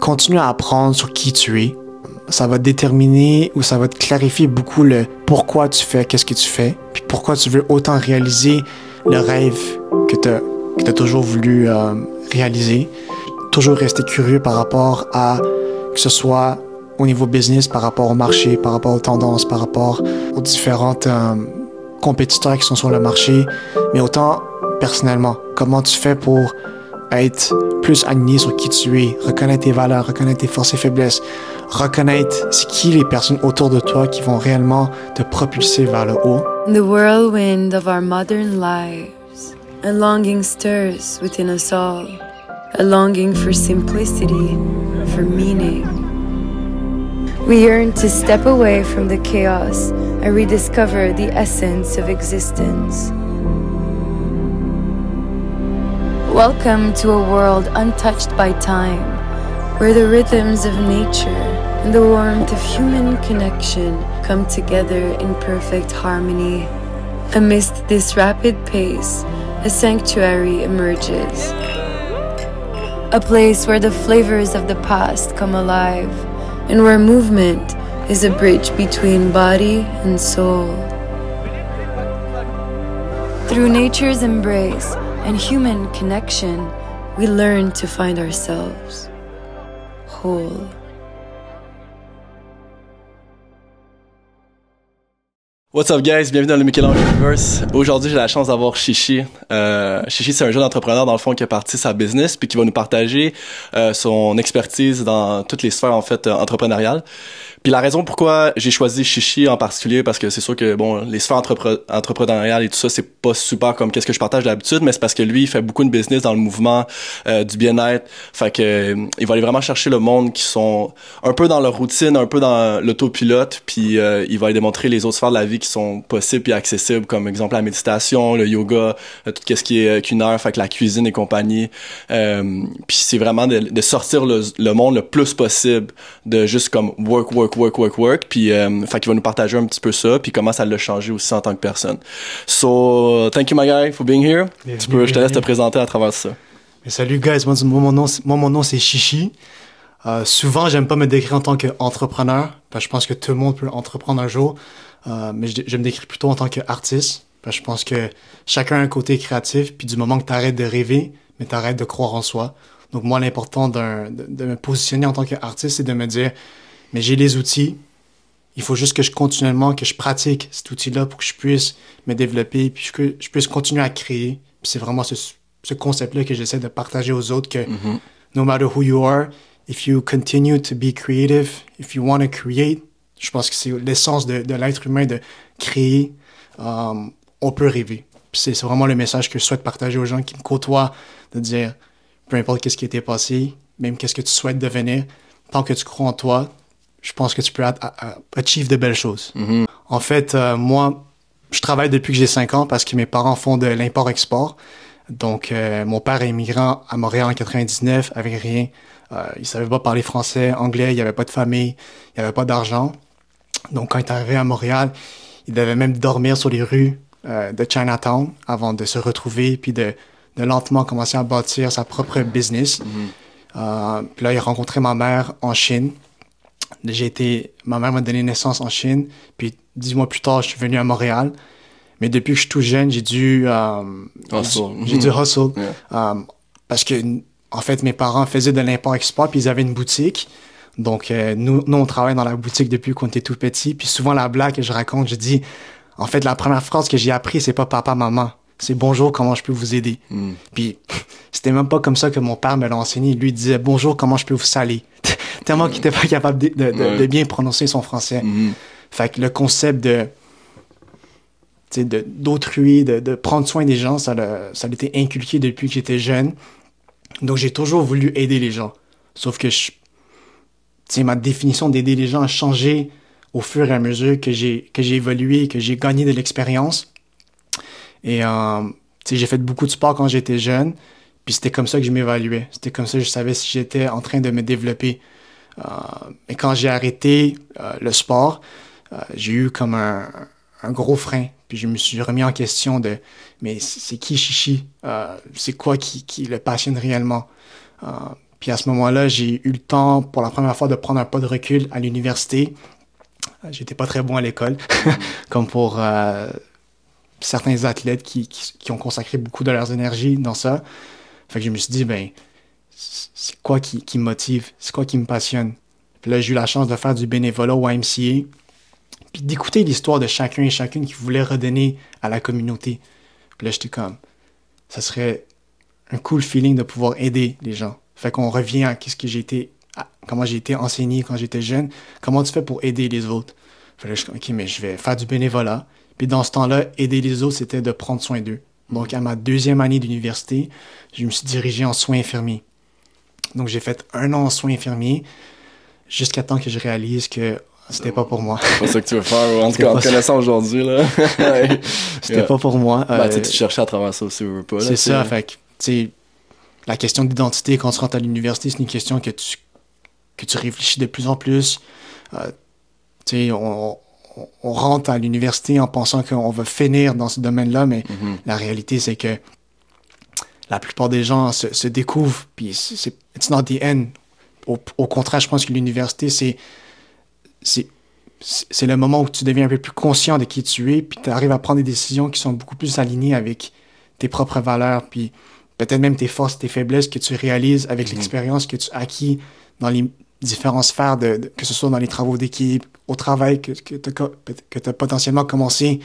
continue à apprendre sur qui tu es. Ça va déterminer ou ça va te clarifier beaucoup le pourquoi tu fais, qu'est-ce que tu fais, puis pourquoi tu veux autant réaliser le rêve que tu as, toujours voulu euh, réaliser. Toujours rester curieux par rapport à que ce soit au niveau business, par rapport au marché, par rapport aux tendances, par rapport aux différentes euh, compétiteurs qui sont sur le marché, mais autant personnellement, comment tu fais pour être plus aligné sur qui tu es, reconnaître tes valeurs, reconnaître tes forces et faiblesses, reconnaître c'est qui les personnes autour de toi qui vont réellement te propulser vers le haut. The whirlwind of our modern lives, a longing stirs within us all, a longing for simplicity, for meaning. We yearn to step away from the chaos and rediscover the essence of existence. Welcome to a world untouched by time, where the rhythms of nature and the warmth of human connection come together in perfect harmony. Amidst this rapid pace, a sanctuary emerges. A place where the flavors of the past come alive, and where movement is a bridge between body and soul. Through nature's embrace, and human connection, we learn to find ourselves whole. What's up guys, bienvenue dans le Michel-Ange Universe. Aujourd'hui j'ai la chance d'avoir Chichi. Euh, Chichi c'est un jeune entrepreneur dans le fond qui a parti sa business puis qui va nous partager euh, son expertise dans toutes les sphères en fait euh, entrepreneuriales. Puis la raison pourquoi j'ai choisi Chichi en particulier, parce que c'est sûr que bon, les sphères entrepreneuriales et tout ça, c'est pas super comme qu'est-ce que je partage d'habitude, mais c'est parce que lui, il fait beaucoup de business dans le mouvement euh, du bien-être. Fait que euh, il va aller vraiment chercher le monde qui sont un peu dans leur routine, un peu dans l'autopilote, puis il va aller démontrer les autres sphères de la vie qui sont possibles et accessibles, comme exemple la méditation, le yoga, tout ce qui est qu'une fait que la cuisine et compagnie. puis c'est vraiment de, de sortir le, le monde le plus possible de juste comme work, work, work, work, work. Puis, euh, fait qu'il va nous partager un petit peu ça, puis comment ça l'a changé aussi en tant que personne. So, thank you, my guy, for being here. tu peux, je te laisse te présenter à travers ça. Mais salut, guys. Moi, mon nom, moi, mon nom c'est Chichi. Euh, souvent, j'aime pas me décrire en tant qu'entrepreneur, parce que je pense que tout le monde peut entreprendre un jour. Euh, mais je, je, me décris plutôt en tant qu'artiste, parce que je pense que chacun a un côté créatif, puis du moment que tu arrêtes de rêver, mais tu arrêtes de croire en soi. Donc moi, l'important de, de, me positionner en tant qu'artiste, c'est de me dire, mais j'ai les outils. Il faut juste que je continuellement, que je pratique cet outil-là pour que je puisse me développer, puis que je puisse continuer à créer. Puis c'est vraiment ce, ce concept-là que j'essaie de partager aux autres que mm-hmm. no matter who you are, if you continue to be creative, if you want to create, je pense que c'est l'essence de, de l'être humain de créer. Um, on peut rêver. C'est vraiment le message que je souhaite partager aux gens qui me côtoient, de dire, peu importe qu'est-ce qui était passé, même qu'est-ce que tu souhaites devenir, tant que tu crois en toi, je pense que tu peux achieve de belles choses. Mm-hmm. En fait, euh, moi, je travaille depuis que j'ai 5 ans parce que mes parents font de l'import-export. Donc, euh, mon père est immigrant à Montréal en 99 avec rien. Euh, il savait pas parler français, anglais, il y avait pas de famille, il y avait pas d'argent. Donc, quand il est arrivé à Montréal, il devait même dormir sur les rues euh, de Chinatown avant de se retrouver puis de, de lentement commencer à bâtir sa propre business. Mm-hmm. puis là, il a rencontré ma mère en Chine. J'ai été, ma mère m'a donné naissance en Chine, puis dix mois plus tard, je suis venu à Montréal. Mais depuis que je suis tout jeune, j'ai dû, euh, j'ai dû hustle, euh, parce que en fait, mes parents faisaient de l'import-export, puis ils avaient une boutique. Donc, euh, nous, nous, on travaille dans la boutique depuis qu'on était tout petit. Puis souvent, la blague que je raconte, je dis, en fait, la première phrase que j'ai appris, c'est pas papa, maman. C'est bonjour, comment je peux vous aider? Hmm. Puis, c'était même pas comme ça que mon père me l'a enseigné. Lui, il disait bonjour, comment je peux vous saler? Tellement qu'il n'était pas capable de, bien prononcer son français. Mm-hmm. Fait que le concept de d'autrui, de, prendre soin des gens, ça a, ça a été inculqué depuis que j'étais jeune. Donc j'ai toujours voulu aider les gens. Sauf que je, ma définition d'aider les gens a changé au fur et à mesure que j'ai que j'ai évolué, que j'ai gagné de l'expérience. Et euh, j'ai fait beaucoup de sport quand j'étais jeune, puis c'était comme ça que je m'évaluais. C'était comme ça que je savais si j'étais en train de me développer. Euh, et quand j'ai arrêté euh, le sport, euh, j'ai eu comme un, gros frein. Puis je me suis remis en question de, mais c'est qui Chichi? c'est quoi qui, qui, le passionne réellement? Puis à ce moment-là, j'ai eu le temps pour la première fois de prendre un pas de recul à l'université. Euh, j'étais pas très bon à l'école, comme pour euh, certains athlètes qui, ont consacré beaucoup de leurs énergies dans ça. Fait que je me suis dit, ben, c'est quoi qui, qui me motive? C'est quoi qui me passionne? Puis là, j'ai eu la chance de faire du bénévolat au YMCA, puis d'écouter l'histoire de chacun et chacune qui voulait redonner à la communauté. Puis là, j'étais comme, ça serait un cool feeling de pouvoir aider les gens. Fait qu'on revient à ce que j'ai été, comment j'ai été enseigné quand j'étais jeune. Comment tu fais pour aider les autres? Fait là, je ok, mais je vais faire du bénévolat. Puis dans ce temps-là, aider les autres, c'était de prendre soin d'eux. Donc, à ma deuxième année d'université, je me suis dirigé en soins infirmiers. Donc, j'ai fait un an en soins infirmiers jusqu'à temps que je réalise que c'était pas pour moi. C'est pas ça que tu veux faire, en tout cas, en te connaissant aujourd'hui, là. c'était pas pour moi. Ben, tu cherchais à travers ça aussi, ou pas, C'est ça, fait que, la question d'identité quand tu rentres à l'université, c'est une question que tu, que tu réfléchis de plus en plus. Euh, tu sais, on, on, rentre à l'université en pensant qu'on va finir dans ce domaine-là, mais mm-hmm. la réalité, c'est que la plupart des gens se, se découvrent, puis c'est it's not the end. Au, au contraire, je pense que l'université, c'est c'est le moment où tu deviens un peu plus conscient de qui tu es, puis tu arrives à prendre des décisions qui sont beaucoup plus alignées avec tes propres valeurs, puis peut-être même tes forces, tes faiblesses que tu réalises avec Mhm. l'expérience que tu as acquis dans les différentes sphères, de, de- que ce soit dans les travaux d'équipe, au travail que, que tu as, potentiellement commencé.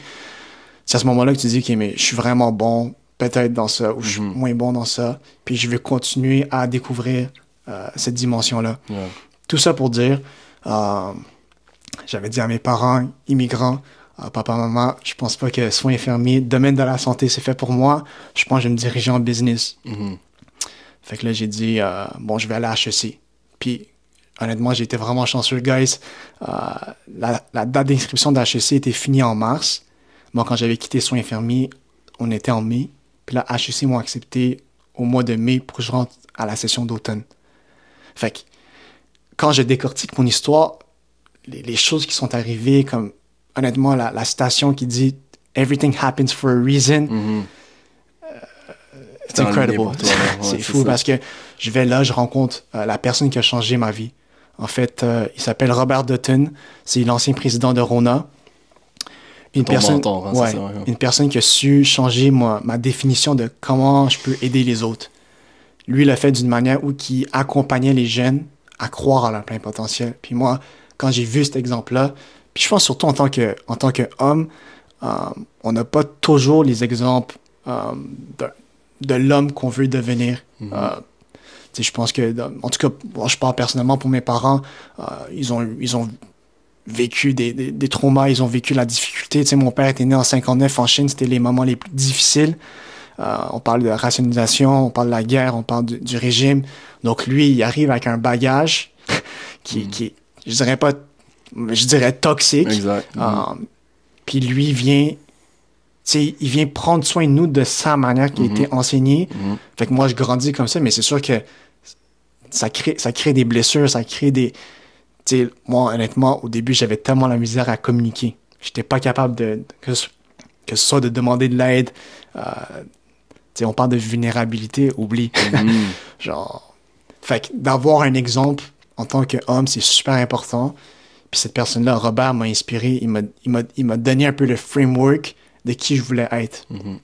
C'est à ce moment-là que tu dis, OK, mais je suis vraiment bon peut-être dans ça, ou je suis Mhm. moins bon dans ça, puis je vais continuer à découvrir euh, cette dimension-là. Tout ça pour dire, euh, j'avais dit à mes parents immigrants, euh, papa, maman, je pense pas que soins infirmiers, domaine de la santé, c'est fait pour moi. Je pense que je vais me diriger en business. Mhm. Fait que là, j'ai dit, euh, bon, je vais aller à HEC. Puis, honnêtement, j'ai été vraiment chanceux, guys. Euh, la, la date d'inscription d'HEC était finie en mars. Moi, quand j'avais quitté soins infirmiers, on était en mai. Puis là, HEC m'ont accepté au mois de mai pour que je rentre à la session d'automne. Fait que, quand je décortique mon histoire, les, les choses qui sont arrivées, comme, honnêtement, la, la citation qui dit « Everything happens for a reason Mhm. Dans le incredible. toi. Ouais, c'est c'est fou parce que je vais là, je rencontre euh, la personne qui a changé ma vie. En fait, euh, il s'appelle Robert Dutton. C'est l'ancien président de Rona. Une Ton personne, mentor, hein, c'est ouais, ça, ouais. une personne qui a su changer ma, ma définition de comment je peux aider les autres. Lui, il l'a fait d'une manière où qui accompagnait les jeunes à croire à leur plein potentiel. Puis moi, quand j'ai vu cet exemple-là, puis je pense surtout en tant que en tant qu'homme, euh, on n'a pas toujours les exemples euh, de, de l'homme qu'on veut devenir. Tu sais, je pense que, en tout cas, moi, je parle personnellement pour mes parents, ils ont ils ont vécu des, des, des traumas, ils ont vécu la difficulté. Tu sais, mon père était né en 59 en Chine, c'était les moments les plus difficiles. Euh, on parle de rationalisation, on parle de la guerre, on parle du, du régime. Donc lui, il arrive avec un bagage qui, qui est, je dirais pas, je dirais toxique. Exact. Euh, Puis lui vient, tu sais, il vient prendre soin de nous de sa manière qui a Mhm. été enseignée. Mhm. Fait que moi, je grandis comme ça, mais c'est sûr que ça crée, ça crée des blessures, ça crée des... Tu sais, moi, honnêtement, au début, j'avais tellement la misère à communiquer. J'étais pas capable de... Que ce, que ce soit de demander de l'aide. Euh, tu sais, on parle de vulnérabilité, oublie. Mhm. Genre... Fait que d'avoir un exemple en tant qu'homme, c'est super important. Puis cette personne-là, Robert, m'a inspiré. Il m'a, donné un peu le framework de qui je voulais être. Mhm.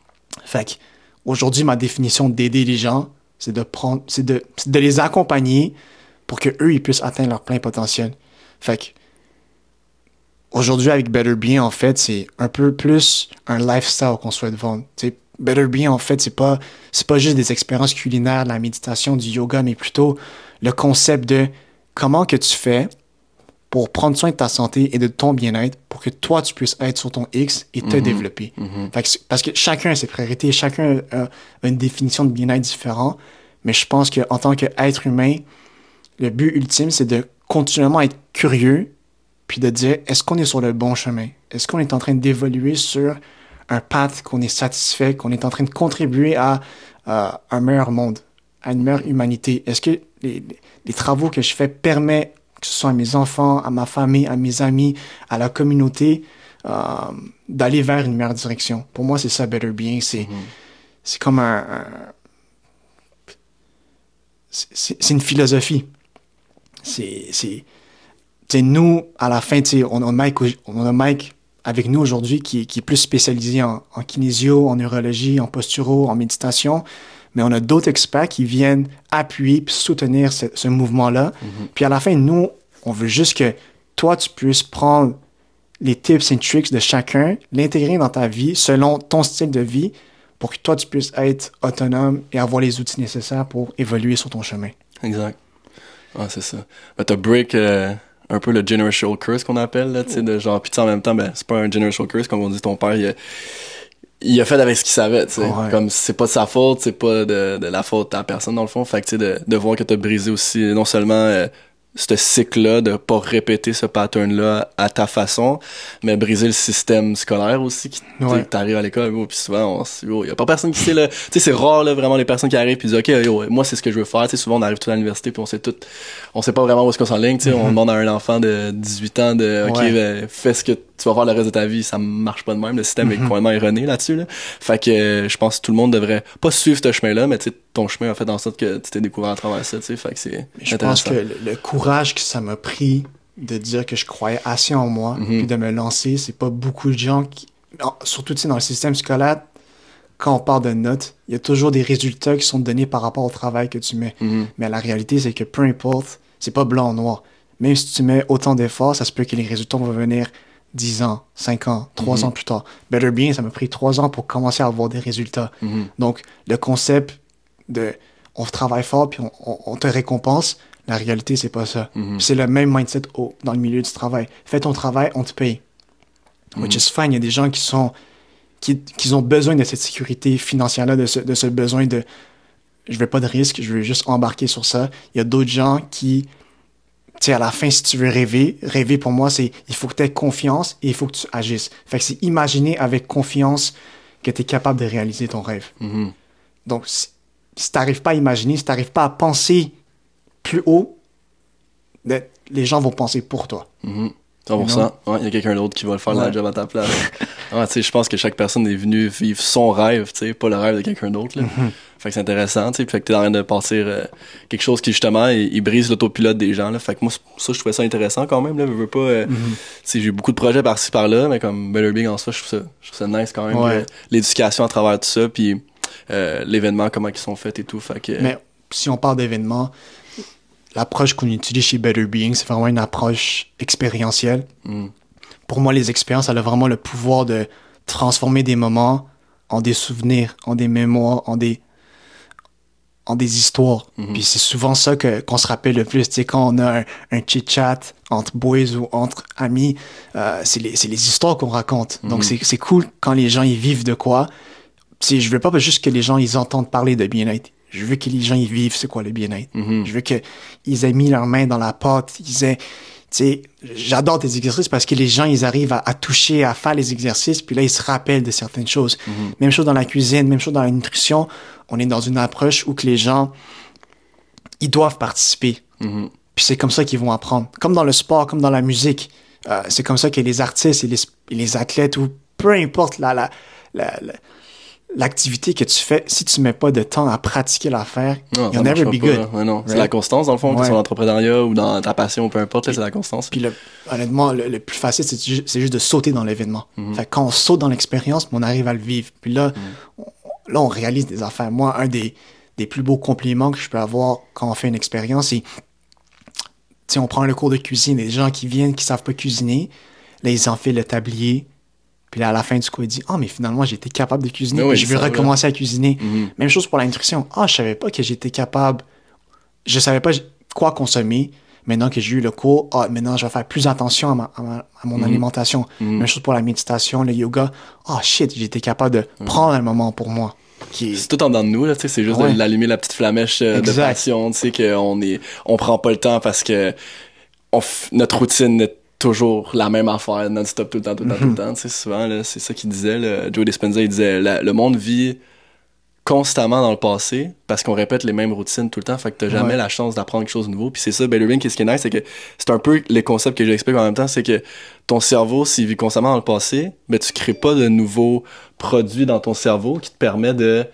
Fait aujourd'hui, ma définition d'aider les gens, c'est de prendre, c'est de, de les accompagner pour que eux ils puissent atteindre leur plein potentiel. Fait que aujourd'hui avec Better Be, en fait, c'est un peu plus un lifestyle qu'on souhaite vendre. Tu sais, Better Be, en fait, c'est pas, c'est pas juste des expériences culinaires, de la méditation, du yoga, mais plutôt le concept de comment que tu fais pour prendre soin de ta santé et de ton bien-être pour que toi, tu puisses être sur ton X et te Mhm. développer. Mhm. Fait que c'est- parce que chacun a ses priorités, chacun a, a une définition de bien-être différente, mais je pense qu'en tant qu'être humain, le but ultime, c'est de continuellement être curieux, puis de dire, est-ce qu'on est sur le bon chemin? Est-ce qu'on est en train d'évoluer sur un path qu'on est satisfait, qu'on est en train de contribuer à, à un meilleur monde, à une meilleure humanité? Est-ce que les, les- les travaux que je fais permettent, que ce soit à mes enfants, à ma famille, à mes amis, à la communauté, euh, d'aller vers une meilleure direction? Pour moi, c'est ça, Better Being. C'est Mhm. c'est comme un, un- c'est une philosophie. C'est, c'est, nous, à la fin, on a Mike, on a Mike avec nous aujourd'hui qui, qui, est plus spécialisé en, en, kinésio, en neurologie, en posturo, en méditation. Mais on a d'autres experts qui viennent appuyer et soutenir ce, ce mouvement-là. Mm-hmm. Puis à la fin, nous, on veut juste que toi, tu puisses prendre les tips et tricks de chacun, l'intégrer dans ta vie selon ton style de vie pour que toi, tu puisses être autonome et avoir les outils nécessaires pour évoluer sur ton chemin. Exact. Ah, c'est ça. Ben, t'as break euh, un peu le generational curse qu'on appelle, là, tu sais, de genre, puis en même temps, ben, c'est pas un generational curse, comme on dit, ton père, il a, il a fait avec ce qu'il savait, tu sais. Ouais. Comme c'est pas de sa faute, c'est pas de, de la faute à personne, dans le fond. Fait que, tu sais, de, de voir que t'as brisé aussi, non seulement euh, ce cycle-là, de pas répéter ce pattern-là à ta façon, mais briser le système scolaire aussi, qui Ouais. t'arrives à l'école, puis souvent, il y a pas personne qui sait, là, tu sais, c'est rare, là, vraiment, les personnes qui arrivent puis disent, OK, yo, moi, c'est ce que je veux faire, tu sais, souvent, on arrive tout à l'université puis on sait tout, on sait pas vraiment où est-ce qu'on s'enligne, tu sais, on demande à un enfant de 18 ans de, OK. Ouais. ben, fais ce que tu vas faire le reste de ta vie, ça marche pas de même, le système est complètement erroné là-dessus, là. Fait que, euh, je pense que tout le monde devrait pas suivre ce chemin-là, mais tu sais, ton chemin a fait en sorte que tu t'es découvert à travers ça, tu sais, fait que c'est Je pense que le, le courage que ça m'a pris de dire que je croyais assez en moi Mhm. puis de me lancer, c'est pas beaucoup de gens qui. Surtout tu sais, dans le système scolaire, quand on parle de notes, il y a toujours des résultats qui sont donnés par rapport au travail que tu mets. Mhm. Mais la réalité, c'est que peu importe, c'est pas blanc ou noir. Même si tu mets autant d'efforts, ça se peut que les résultats vont venir 10 ans, 5 ans, 3 Mhm. ans plus tard. Better Bien, ça m'a pris 3 ans pour commencer à avoir des résultats. Mhm. Donc, le concept de on travaille fort puis on, on- on te récompense, la réalité, c'est pas ça. Mhm. C'est le même mindset au- dans le milieu du travail. Fais ton travail, on te paye. Which Mhm. is fine. Il y a des gens qui sont qui, qui ont besoin de cette sécurité financière-là, de ce, de ce besoin de je veux pas de risque, je veux juste embarquer sur ça. Il y a d'autres gens qui, tu sais, à la fin, si tu veux rêver, rêver pour moi, c'est il faut que tu aies confiance et il faut que tu agisses. Fait que c'est imaginer avec confiance que tu es capable de réaliser ton rêve. Mhm. Donc, si, n'arrives pas à imaginer, si tu n'arrives pas à penser plus haut, ben, les gens vont penser pour toi. Mhm. 100%. Ouais, il y a quelqu'un d'autre qui va le faire la Ouais. job à ta place. ouais, tu sais, je pense que chaque personne est venue vivre son rêve, tu sais, pas le rêve de quelqu'un d'autre. Mhm. Fait que c'est intéressant, tu sais, fait que t'es en train de partir euh, quelque chose qui justement il, il brise l'autopilote des gens là. Fait que moi ça je trouvais ça intéressant quand même là, je veux pas euh, Mhm. j'ai eu beaucoup de projets par-ci par-là, mais comme Better Being en soi, je trouve ça je trouve ça nice quand même Ouais. euh, l'éducation à travers tout ça puis euh, l'événement comment ils sont faits et tout, fait que Mais si on parle d'événements, l'approche qu'on utilise chez Better Being, c'est vraiment une approche expérientielle. mm, Pour moi, les expériences, elles ont vraiment le pouvoir de transformer des moments en des souvenirs, en des mémoires, en des, en des histoires. Mhm. Puis c'est souvent ça que, qu'on se rappelle le plus. Tu sais, quand on a un, un chit-chat entre boys ou entre amis, euh, c'est, les, les histoires qu'on raconte. Donc Mhm. c'est, c'est cool quand les gens ils vivent de quoi. Sais, je veux pas juste que les gens ils entendent parler de bien-être. Je veux que les gens ils vivent c'est quoi le bien-être. mhm. Je veux qu'ils aient mis leurs mains dans la pâte, ils aient... Tu sais, j'adore tes exercices parce que les gens, ils arrivent à, à toucher, à faire les exercices, puis là, ils se rappellent de certaines choses. Mhm. Même chose dans la cuisine, même chose dans la nutrition. On est dans une approche où que les gens, ils doivent participer. Mhm. Puis c'est comme ça qu'ils vont apprendre. Comme dans le sport, comme dans la musique. Euh, c'est comme ça que les artistes et les, et les athlètes, ou peu importe la, la, la- la- l'activité que tu fais, si tu mets pas de temps à pratiquer l'affaire, you'll never be pas, good. Ouais, c'est la constance dans le fond, que Ouais. soit dans l'entrepreneuriat ou dans ta passion, peu importe, c'est la constance. Puis le- honnêtement, le, le plus facile, c'est ju- c'est juste de sauter dans l'événement. Fait que quand on saute dans l'expérience, on arrive à le vivre. Puis là, on, là, on réalise des affaires. Moi, un des, des plus beaux compliments que je peux avoir quand on fait une expérience, c'est, tu sais, on prend le cours de cuisine, des gens qui viennent, qui savent pas cuisiner, là, ils enfilent le tablier. Puis là, à la fin du cours, ils disent, ah, mais finalement, été capable de cuisiner. Oui, puis je vais recommencer à cuisiner. Mhm. Même chose pour la nutrition. Ah, je savais pas que j'étais capable. Je savais pas quoi consommer. Maintenant que j'ai eu le cours, ah, maintenant je vais faire plus attention à, ma- à ma- à mon Mhm. alimentation. Mhm. Même chose pour la méditation, le yoga. Ah, shit, j'étais capable de prendre un moment pour moi. Est- C'est tout en dedans de nous, là, tu sais, c'est juste Ouais. l'allumer la petite flamèche euh, de passion, tu sais, qu'on est, on prend pas le temps parce que on f- notre routine est toujours la même affaire, non-stop, tout le temps, tout le temps, tout le Mhm. temps, tu sais, souvent, c'est ça qu'il disait, là, Joe Dispenza, il disait, la- le monde vit constamment dans le passé parce qu'on répète les mêmes routines tout le temps, fait que t'as jamais Ouais. la chance d'apprendre quelque chose de nouveau. Puis c'est ça, Bellerin, qu'est-ce qui est nice, c'est que c'est un peu les concepts que j'explique en même temps, c'est que ton cerveau, s'il vit constamment dans le passé, ben tu crées pas de nouveaux produits dans ton cerveau qui te permet de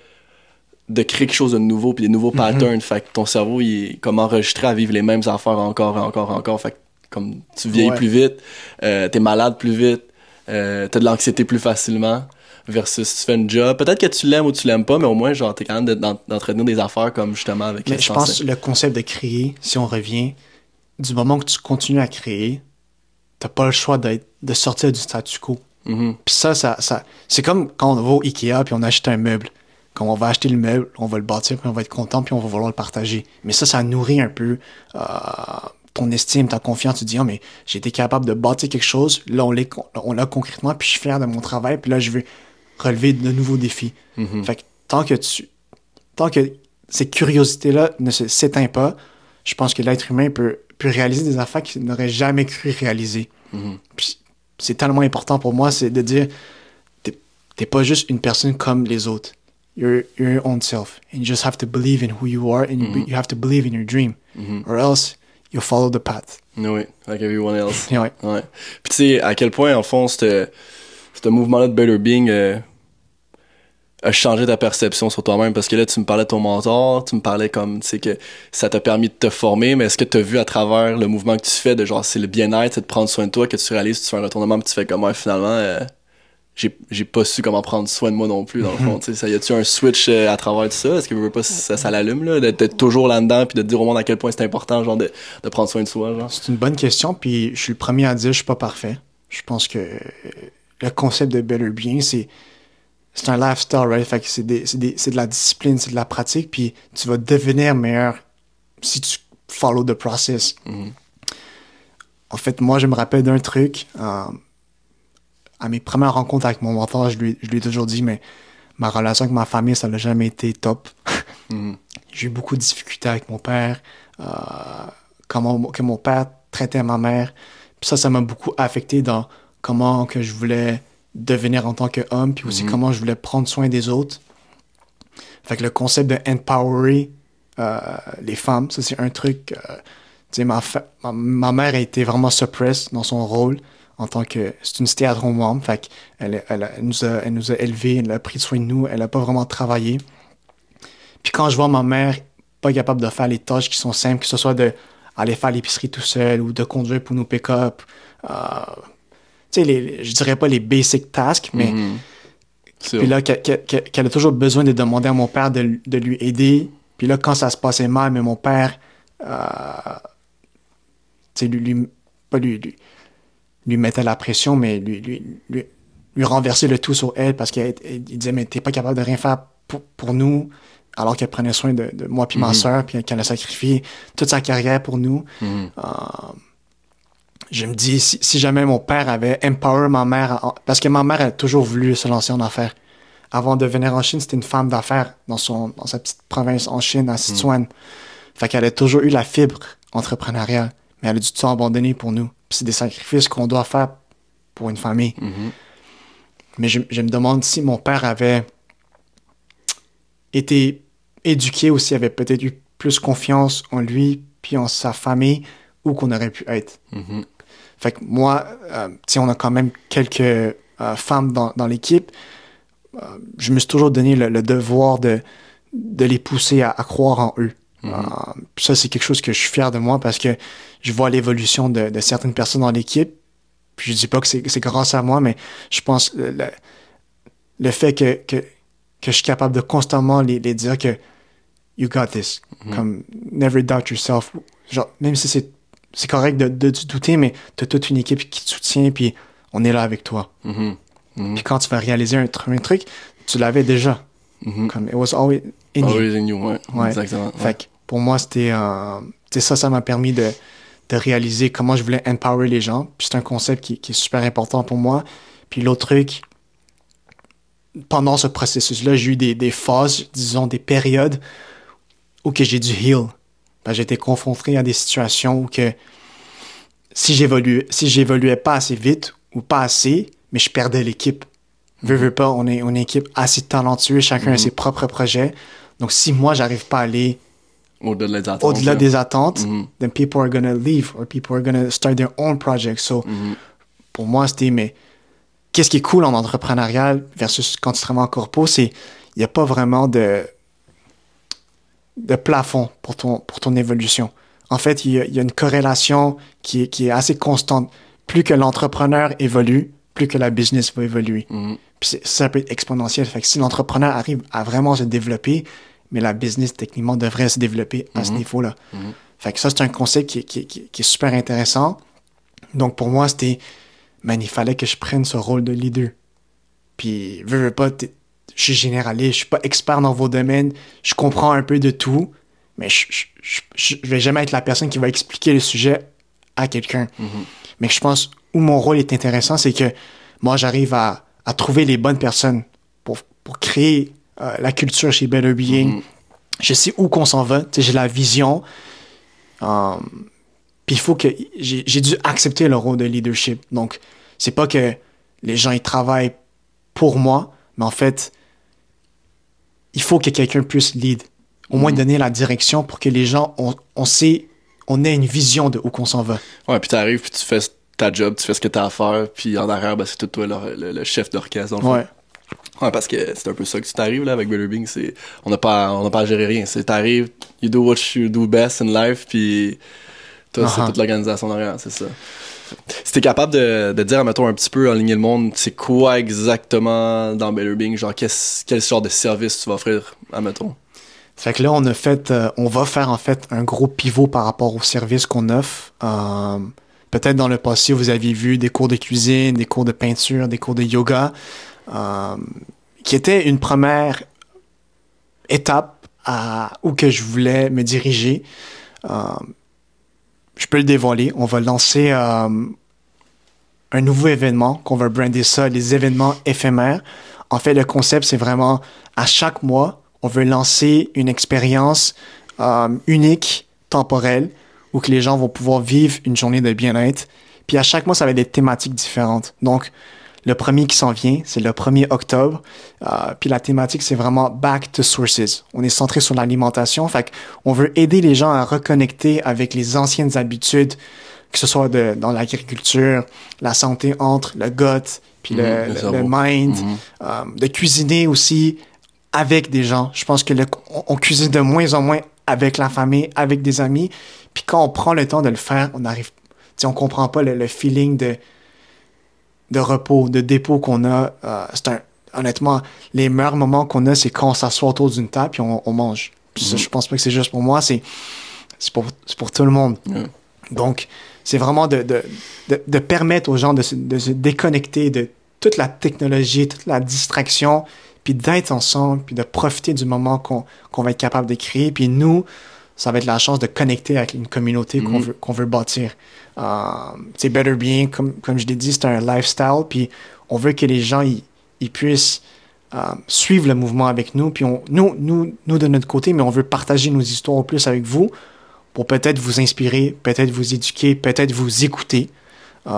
de créer quelque chose de nouveau puis des nouveaux patterns. Fait que ton cerveau, il est comme enregistré à vivre les mêmes affaires encore encore encore. Fait que comme tu vieillis Ouais. plus vite, euh, t'es malade plus vite, euh, t'as de l'anxiété plus facilement versus tu fais une job. Peut-être que tu l'aimes ou tu l'aimes pas, mais au moins, genre, t'es de- d'en- d'entretenir des affaires comme justement avec Mais les je pense que le concept de créer, si on revient, du moment que tu continues à créer, t'as pas le choix de sortir du statu quo. Mhm. Puis ça, ça, ça c'est comme quand on va au Ikea puis on achète un meuble. Quand on va acheter le meuble, on va le bâtir, puis on va être content, puis on va vouloir le partager. Mais ça, ça nourrit un peu euh, ton estime, ta confiance. Tu te dis, ah, mais j'ai été capable de bâtir quelque chose. Là, on l'a con- on l'a concrètement, puis je suis fier de mon travail. Puis là, je veux relever de nouveaux défis. Mhm. Fait que tant que tu, tant que ces curiosités-là ne s'éteignent pas, je pense que l'être humain peut, peut réaliser des affaires qu'il n'aurait jamais cru réaliser. Mhm. Puis c'est tellement important pour moi, c'est de dire, t'es pas juste une personne comme les autres. You're, you're your own self. And you just have to believe in who you are and you- Mhm. you have to believe in your dream. Mhm. Or else, you'll follow the path. Oui, like everyone else. Ouais. Ouais. Puis tu sais, à quel point, en fond, ce mouvement-là de Better Being euh, a changé ta perception sur toi-même? Parce que là, tu me parlais de ton mentor, tu me parlais comme, tu sais, que ça t'a permis de te former, mais est-ce que tu as vu à travers le mouvement que tu fais, de genre, c'est le bien-être, c'est de prendre soin de toi, que tu réalises, tu fais un retournement, puis tu fais comme, ouais, finalement, euh, j'ai j'ai pas su comment prendre soin de moi non plus, dans le fond. sais, ça y a-tu un switch euh, à travers tout ça? Est-ce que veux pas ça, ça l'allume, là, d'être toujours là-dedans, puis de dire au monde à quel point c'est important, genre, de, de prendre soin de soi, genre? C'est une bonne question, puis je suis le premier à dire je suis pas parfait. Je pense que le concept de Better Being, c'est c'est un lifestyle, right? Fait que c'est des- c'est des- c'est de la discipline, c'est de la pratique, puis tu vas devenir meilleur si tu follow the process. Mhm. En fait, moi, je me rappelle d'un truc. euh, à mes premières rencontres avec mon mentor, je lui, je lui ai toujours dit, mais ma relation avec ma famille, ça n'a jamais été top. Mhm. J'ai eu beaucoup de difficultés avec mon père, euh, comment que mon père traitait ma mère. Puis ça, ça m'a beaucoup affecté dans comment que je voulais devenir en tant qu'homme, puis aussi Mhm. comment je voulais prendre soin des autres. Fait que le concept de empowerer euh, les femmes, ça c'est un truc. euh, tu sais, ma, ma, ma mère a été vraiment suppressed dans son rôle en tant que. C'est une stay-at-home mom. Fait qu'elle elle, elle nous a, elle nous a élevés, elle a pris soin de nous, elle a pas vraiment travaillé. Puis quand je vois ma mère pas capable de faire les tâches qui sont simples, que ce soit de aller faire l'épicerie tout seul ou de conduire pour nous pick-up, euh, tu sais, je dirais pas les basic tasks, mais Mhm. Puis là, qu'elle a toujours besoin de demander à mon père de, de lui aider. Puis là, quand ça se passait mal, mais mon père, euh, tu sais, lui, lui, pas lui, lui, lui mettait la pression, mais lui, lui, lui, lui renversait le tout sur elle parce qu'il il disait, mais t'es pas capable de rien faire pour, pour nous, alors qu'elle prenait soin de, de moi puis ma Mhm. soeur, puis qu'elle a sacrifié toute sa carrière pour nous. Mhm. Je me dis, si, si jamais mon père avait empower ma mère, en- parce que ma mère a toujours voulu se lancer en affaires. Avant de venir en Chine, c'était une femme d'affaires dans, son, dans sa petite province en Chine, à Sichuan. Fait qu'elle a toujours eu la fibre entrepreneuriale, mais elle a dû tout abandonner pour nous. C'est des sacrifices qu'on doit faire pour une famille. Mhm. Mais je, je me demande si mon père avait été éduqué ou s'il avait peut-être eu plus confiance en lui puis en sa famille où qu'on aurait pu être. Mhm. Fait que moi, euh, tu on a quand même quelques euh, femmes dans, dans l'équipe. Euh, je me suis toujours donné le, le devoir de, de les pousser à, à croire en eux. Mhm. Euh, puis ça, c'est quelque chose que je suis fier de moi parce que je vois l'évolution de, de certaines personnes dans l'équipe. Puis je dis pas que c'est grâce à moi, mais je pense le, le, le fait que, que, que je suis capable de constamment les, les dire que you got this. Mhm. Comme never doubt yourself. Genre, même si c'est c'est correct de, de, de douter, mais tu as toute une équipe qui te soutient, puis on est là avec toi. Mhm. Mhm. Puis quand tu vas réaliser un, tr- un truc, tu l'avais déjà. Mhm. Comme it was always in you. Always in you, ouais. Ouais. Exactement. ouais. Fait pour moi, c'était. euh, ça, ça m'a permis de, de réaliser comment je voulais empower les gens. Puis c'est un concept qui, qui est super important pour moi. Puis l'autre truc, pendant ce processus-là, j'ai eu des, des phases, disons, des périodes où que j'ai dû heal. Ben, été confronté à des situations où que si j'évoluais, si j'évoluais pas assez vite ou pas assez, mais je perdais l'équipe. Veux, veux pas, on est, on est une équipe assez talentueuse, chacun a Mhm. ses propres projets. Donc, si moi, j'arrive pas à aller Au-delà des attentes. au-delà là. des attentes, Mhm. then people are gonna leave or people are gonna start their own project. So, Mhm. pour moi, c'était, mais qu'est-ce qui est cool en entrepreneurial versus quand tu travailles en corpo, c'est, il n'y a pas vraiment de, de plafond pour ton, pour ton évolution. En fait, il y a, il y a une corrélation qui est, qui est assez constante. Plus que l'entrepreneur évolue, plus que la business va évoluer. Mhm. Puis ça peut être exponentiel. Fait que si l'entrepreneur arrive à vraiment se développer, mais la business, techniquement, devrait se développer à ce Mhm. niveau-là. Mhm. Fait que ça, c'est un concept qui, est- qui, est- qui, est- qui est super intéressant. Donc, pour moi, c'était, man, il fallait que je prenne ce rôle de leader. Puis, veux, veux pas, je suis généraliste, je suis pas expert dans vos domaines, je comprends un peu de tout, mais je, je, je, je- vais jamais être la personne qui va expliquer le sujet à quelqu'un. Mhm. Mais je pense où mon rôle est intéressant, c'est que moi, j'arrive à, à trouver les bonnes personnes pour, pour créer euh, la culture chez Better Being. Mhm. Je sais où qu'on s'en va, j'ai la vision. Euh, Puis il faut que j'ai dû accepter le rôle de leadership. Donc, c'est pas que les gens ils travaillent pour moi, mais en fait, il faut que quelqu'un puisse lead. Au moins Mhm. donner la direction pour que les gens, on, on sait, on ait une vision de où qu'on s'en va. Ouais, puis t'arrives, puis tu fais ta job, tu fais ce que t'as à faire, puis en arrière, ben, c'est tout toi le, le- le chef d'orchestre. fond. Ouais. Parce que c'est un peu ça que tu t'arrives là avec Better Bing, c'est on n'a pas on n'a pas à gérer rien, c'est t'arrives, you do what you do best in life puis toi c'est Uh-huh. toute l'organisation derrière, c'est ça. Si t'es capable de, de dire, mettons, un petit peu, aligner le monde, c'est quoi exactement dans Better Bing, genre qu'est-ce- quel genre de service tu vas offrir, admettons? Fait que là, on a fait, euh, on va faire en fait un gros pivot par rapport aux services qu'on offre. Euh, Peut-être dans le passé, vous aviez vu des cours de cuisine, des cours de peinture, des cours de yoga, euh, qui était une première étape à où que je voulais me diriger. Euh, je peux le dévoiler. On va lancer euh, un nouveau événement qu'on va brander ça, les événements éphémères. En fait, le concept, c'est vraiment à chaque mois, on veut lancer une expérience euh, unique, temporelle, où que les gens vont pouvoir vivre une journée de bien-être. Puis à chaque mois, ça va être des thématiques différentes. Donc, le premier qui s'en vient, c'est le 1er octobre. Euh, puis la thématique, c'est vraiment Back to Sources. On est centré sur l'alimentation. Fait on veut aider les gens à reconnecter avec les anciennes habitudes, que ce soit de, dans l'agriculture, la santé entre le gut, puis Mhm, le, le le- cerveau. le mind, Mhm. euh, de cuisiner aussi avec des gens. Je pense que le- on, cuisine de moins en moins avec la famille, avec des amis. Puis quand on prend le temps de le faire, on arrive, on comprend pas le, le feeling de de repos, de dépôt qu'on a. Euh, c'est un, honnêtement, les meilleurs moments qu'on a, c'est quand on s'assoit autour d'une table puis on, on mange. Puis ça, Mhm. je pense pas que c'est juste pour moi, c'est c'est pour, c'est pour tout le monde. Donc, c'est vraiment de, de, de, de permettre aux gens de se, de se déconnecter de toute la technologie, toute la distraction, puis d'être ensemble, puis de profiter du moment qu'on qu'on va être capable de créer. Puis nous, ça va être la chance de connecter avec une communauté qu'on Mhm. veut, qu'on veut bâtir. Euh, c'est Better Being, comme, comme je l'ai dit, c'est un lifestyle, puis on veut que les gens puissent euh, suivre le mouvement avec nous, puis on, nous, nous, nous de notre côté, mais on veut partager nos histoires au plus avec vous pour peut-être vous inspirer, peut-être vous éduquer, peut-être vous écouter. Euh,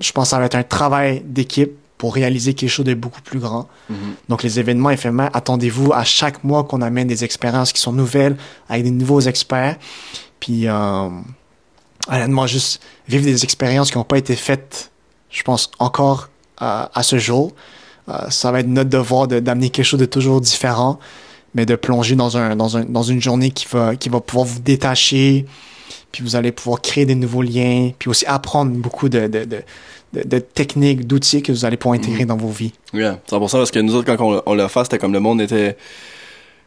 je pense que ça va être un travail d'équipe pour réaliser quelque chose de beaucoup plus grand. Mhm. Donc, les événements éphémères, attendez-vous à chaque mois qu'on amène des expériences qui sont nouvelles avec des nouveaux experts. Puis, euh, honnêtement, juste vivre des expériences qui n'ont pas été faites, je pense, encore euh, à ce jour. Euh, ça va être notre devoir de- d'amener quelque chose de toujours différent, mais de plonger dans, un, dans, un, dans une journée qui va, qui va pouvoir vous détacher, puis vous allez pouvoir créer des nouveaux liens, puis aussi apprendre beaucoup de, de, de, techniques, d'outils que vous allez pouvoir intégrer dans vos vies. Yeah, 100% parce que nous autres, quand on, on l'a fait, c'était comme le monde était.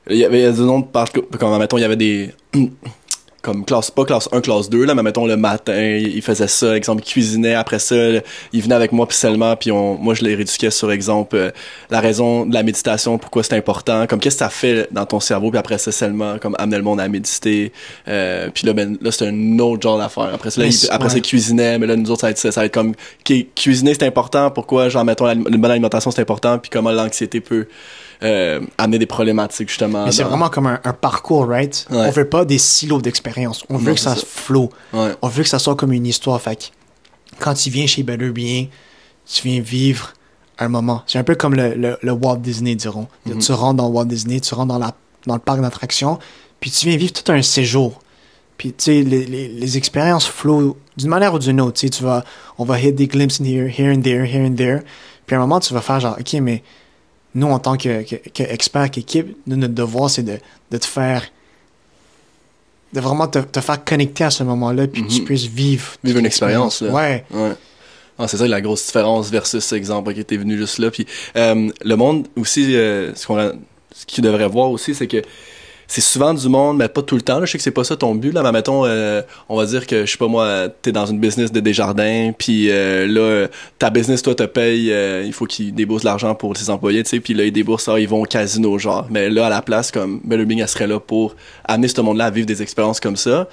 Il y avait il y monde, parce que, comme, mettons, il y avait des. Comme classe, pas classe 1, classe 2, là, mais mettons le matin, il faisait ça, exemple, il cuisinait, après ça, il venait avec moi, puis seulement, puis on, moi je les rééduquais sur exemple, euh, la raison de la méditation, pourquoi c'est important, comme qu'est-ce que ça fait dans ton cerveau, puis après ça seulement, comme amener le monde à méditer, euh, puis là, ben, là c'est un autre genre d'affaire. Après ça, là, il- après ça, il cuisinait, mais là, nous autres, ça va être, ça, ça va être comme, cuisiner c'est important, pourquoi, genre, mettons, la- une bonne alimentation c'est important, puis comment l'anxiété peut euh, amener des problématiques, justement. Mais c'est dans- vraiment comme un, un parcours, right? Ouais. On veut pas des silos d'expérience. On veut Non, que ça, se flow. Ouais. On veut que ça soit comme une histoire. Fait que quand tu viens chez Better Being, tu viens vivre un moment. C'est un peu comme le, le, le Walt Disney, diront. Mhm. Tu rentres dans Walt Disney, tu rentres dans, la, dans le parc d'attractions, puis tu viens vivre tout un séjour. Puis, tu sais, les, les, les expériences flow d'une manière ou d'une autre. Tu sais, tu vas, on va hit des glimpses in here, here and there, here and there. Puis à un moment, tu vas faire genre, OK, mais nous, en tant que, que, qu'équipe, nous, notre devoir, c'est de, de te faire de vraiment te, te faire connecter à ce moment-là, puis que tu Mhm. puisses vivre. Vivre une expérience, là. Ouais. Ouais. Ah, c'est ça la grosse différence versus exemple qui était venu juste là. Puis euh, le monde aussi, euh, ce qu'on ce qu'il devrait voir aussi, c'est que c'est souvent du monde, mais pas tout le temps. Là. Je sais que c'est pas ça ton but. Là, mais mettons, euh, on va dire que je sais pas moi, t'es dans une business de Desjardins, puis euh, là, ta business toi te paye, euh, il faut qu'ils déboursent l'argent pour ses employés, tu sais, puis là ils déboursent ça, ils vont au casino genre. Mais là à la place, comme Better Being, elle serait là pour amener ce monde-là à vivre des expériences comme ça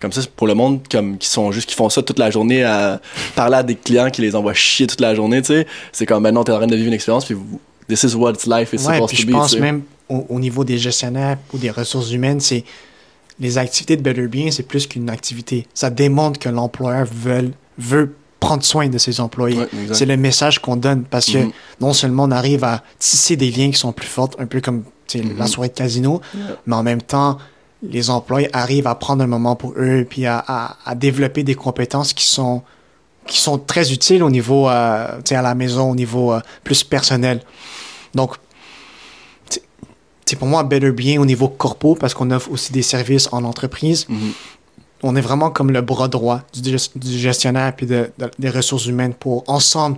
comme ça pour le monde comme qui sont juste qui font ça toute la journée à parler à des clients qui les envoient chier toute la journée tu sais c'est comme maintenant t'es en train de vivre une expérience puis vous- this is what life is Ouais, supposed puis to je be pense même au, au niveau des gestionnaires ou des ressources humaines, c'est les activités de Better Being, c'est plus qu'une activité. Ça démontre que l'employeur veut, veut prendre soin de ses employés. Ouais, c'est le message qu'on donne parce que Mhm. non seulement on arrive à tisser des liens qui sont plus forts, un peu comme sais, la Mhm. soirée de casino, Yeah. mais en même temps, les employés arrivent à prendre un moment pour eux puis à, à, à développer des compétences qui sont qui sont très utiles au niveau euh, à la maison au niveau euh, plus personnel donc sais, pour moi Better Bien au niveau corpo parce qu'on offre aussi des services en entreprise Mhm. on est vraiment comme le bras droit du, gest- du gestionnaire puis de, de- des ressources humaines pour ensemble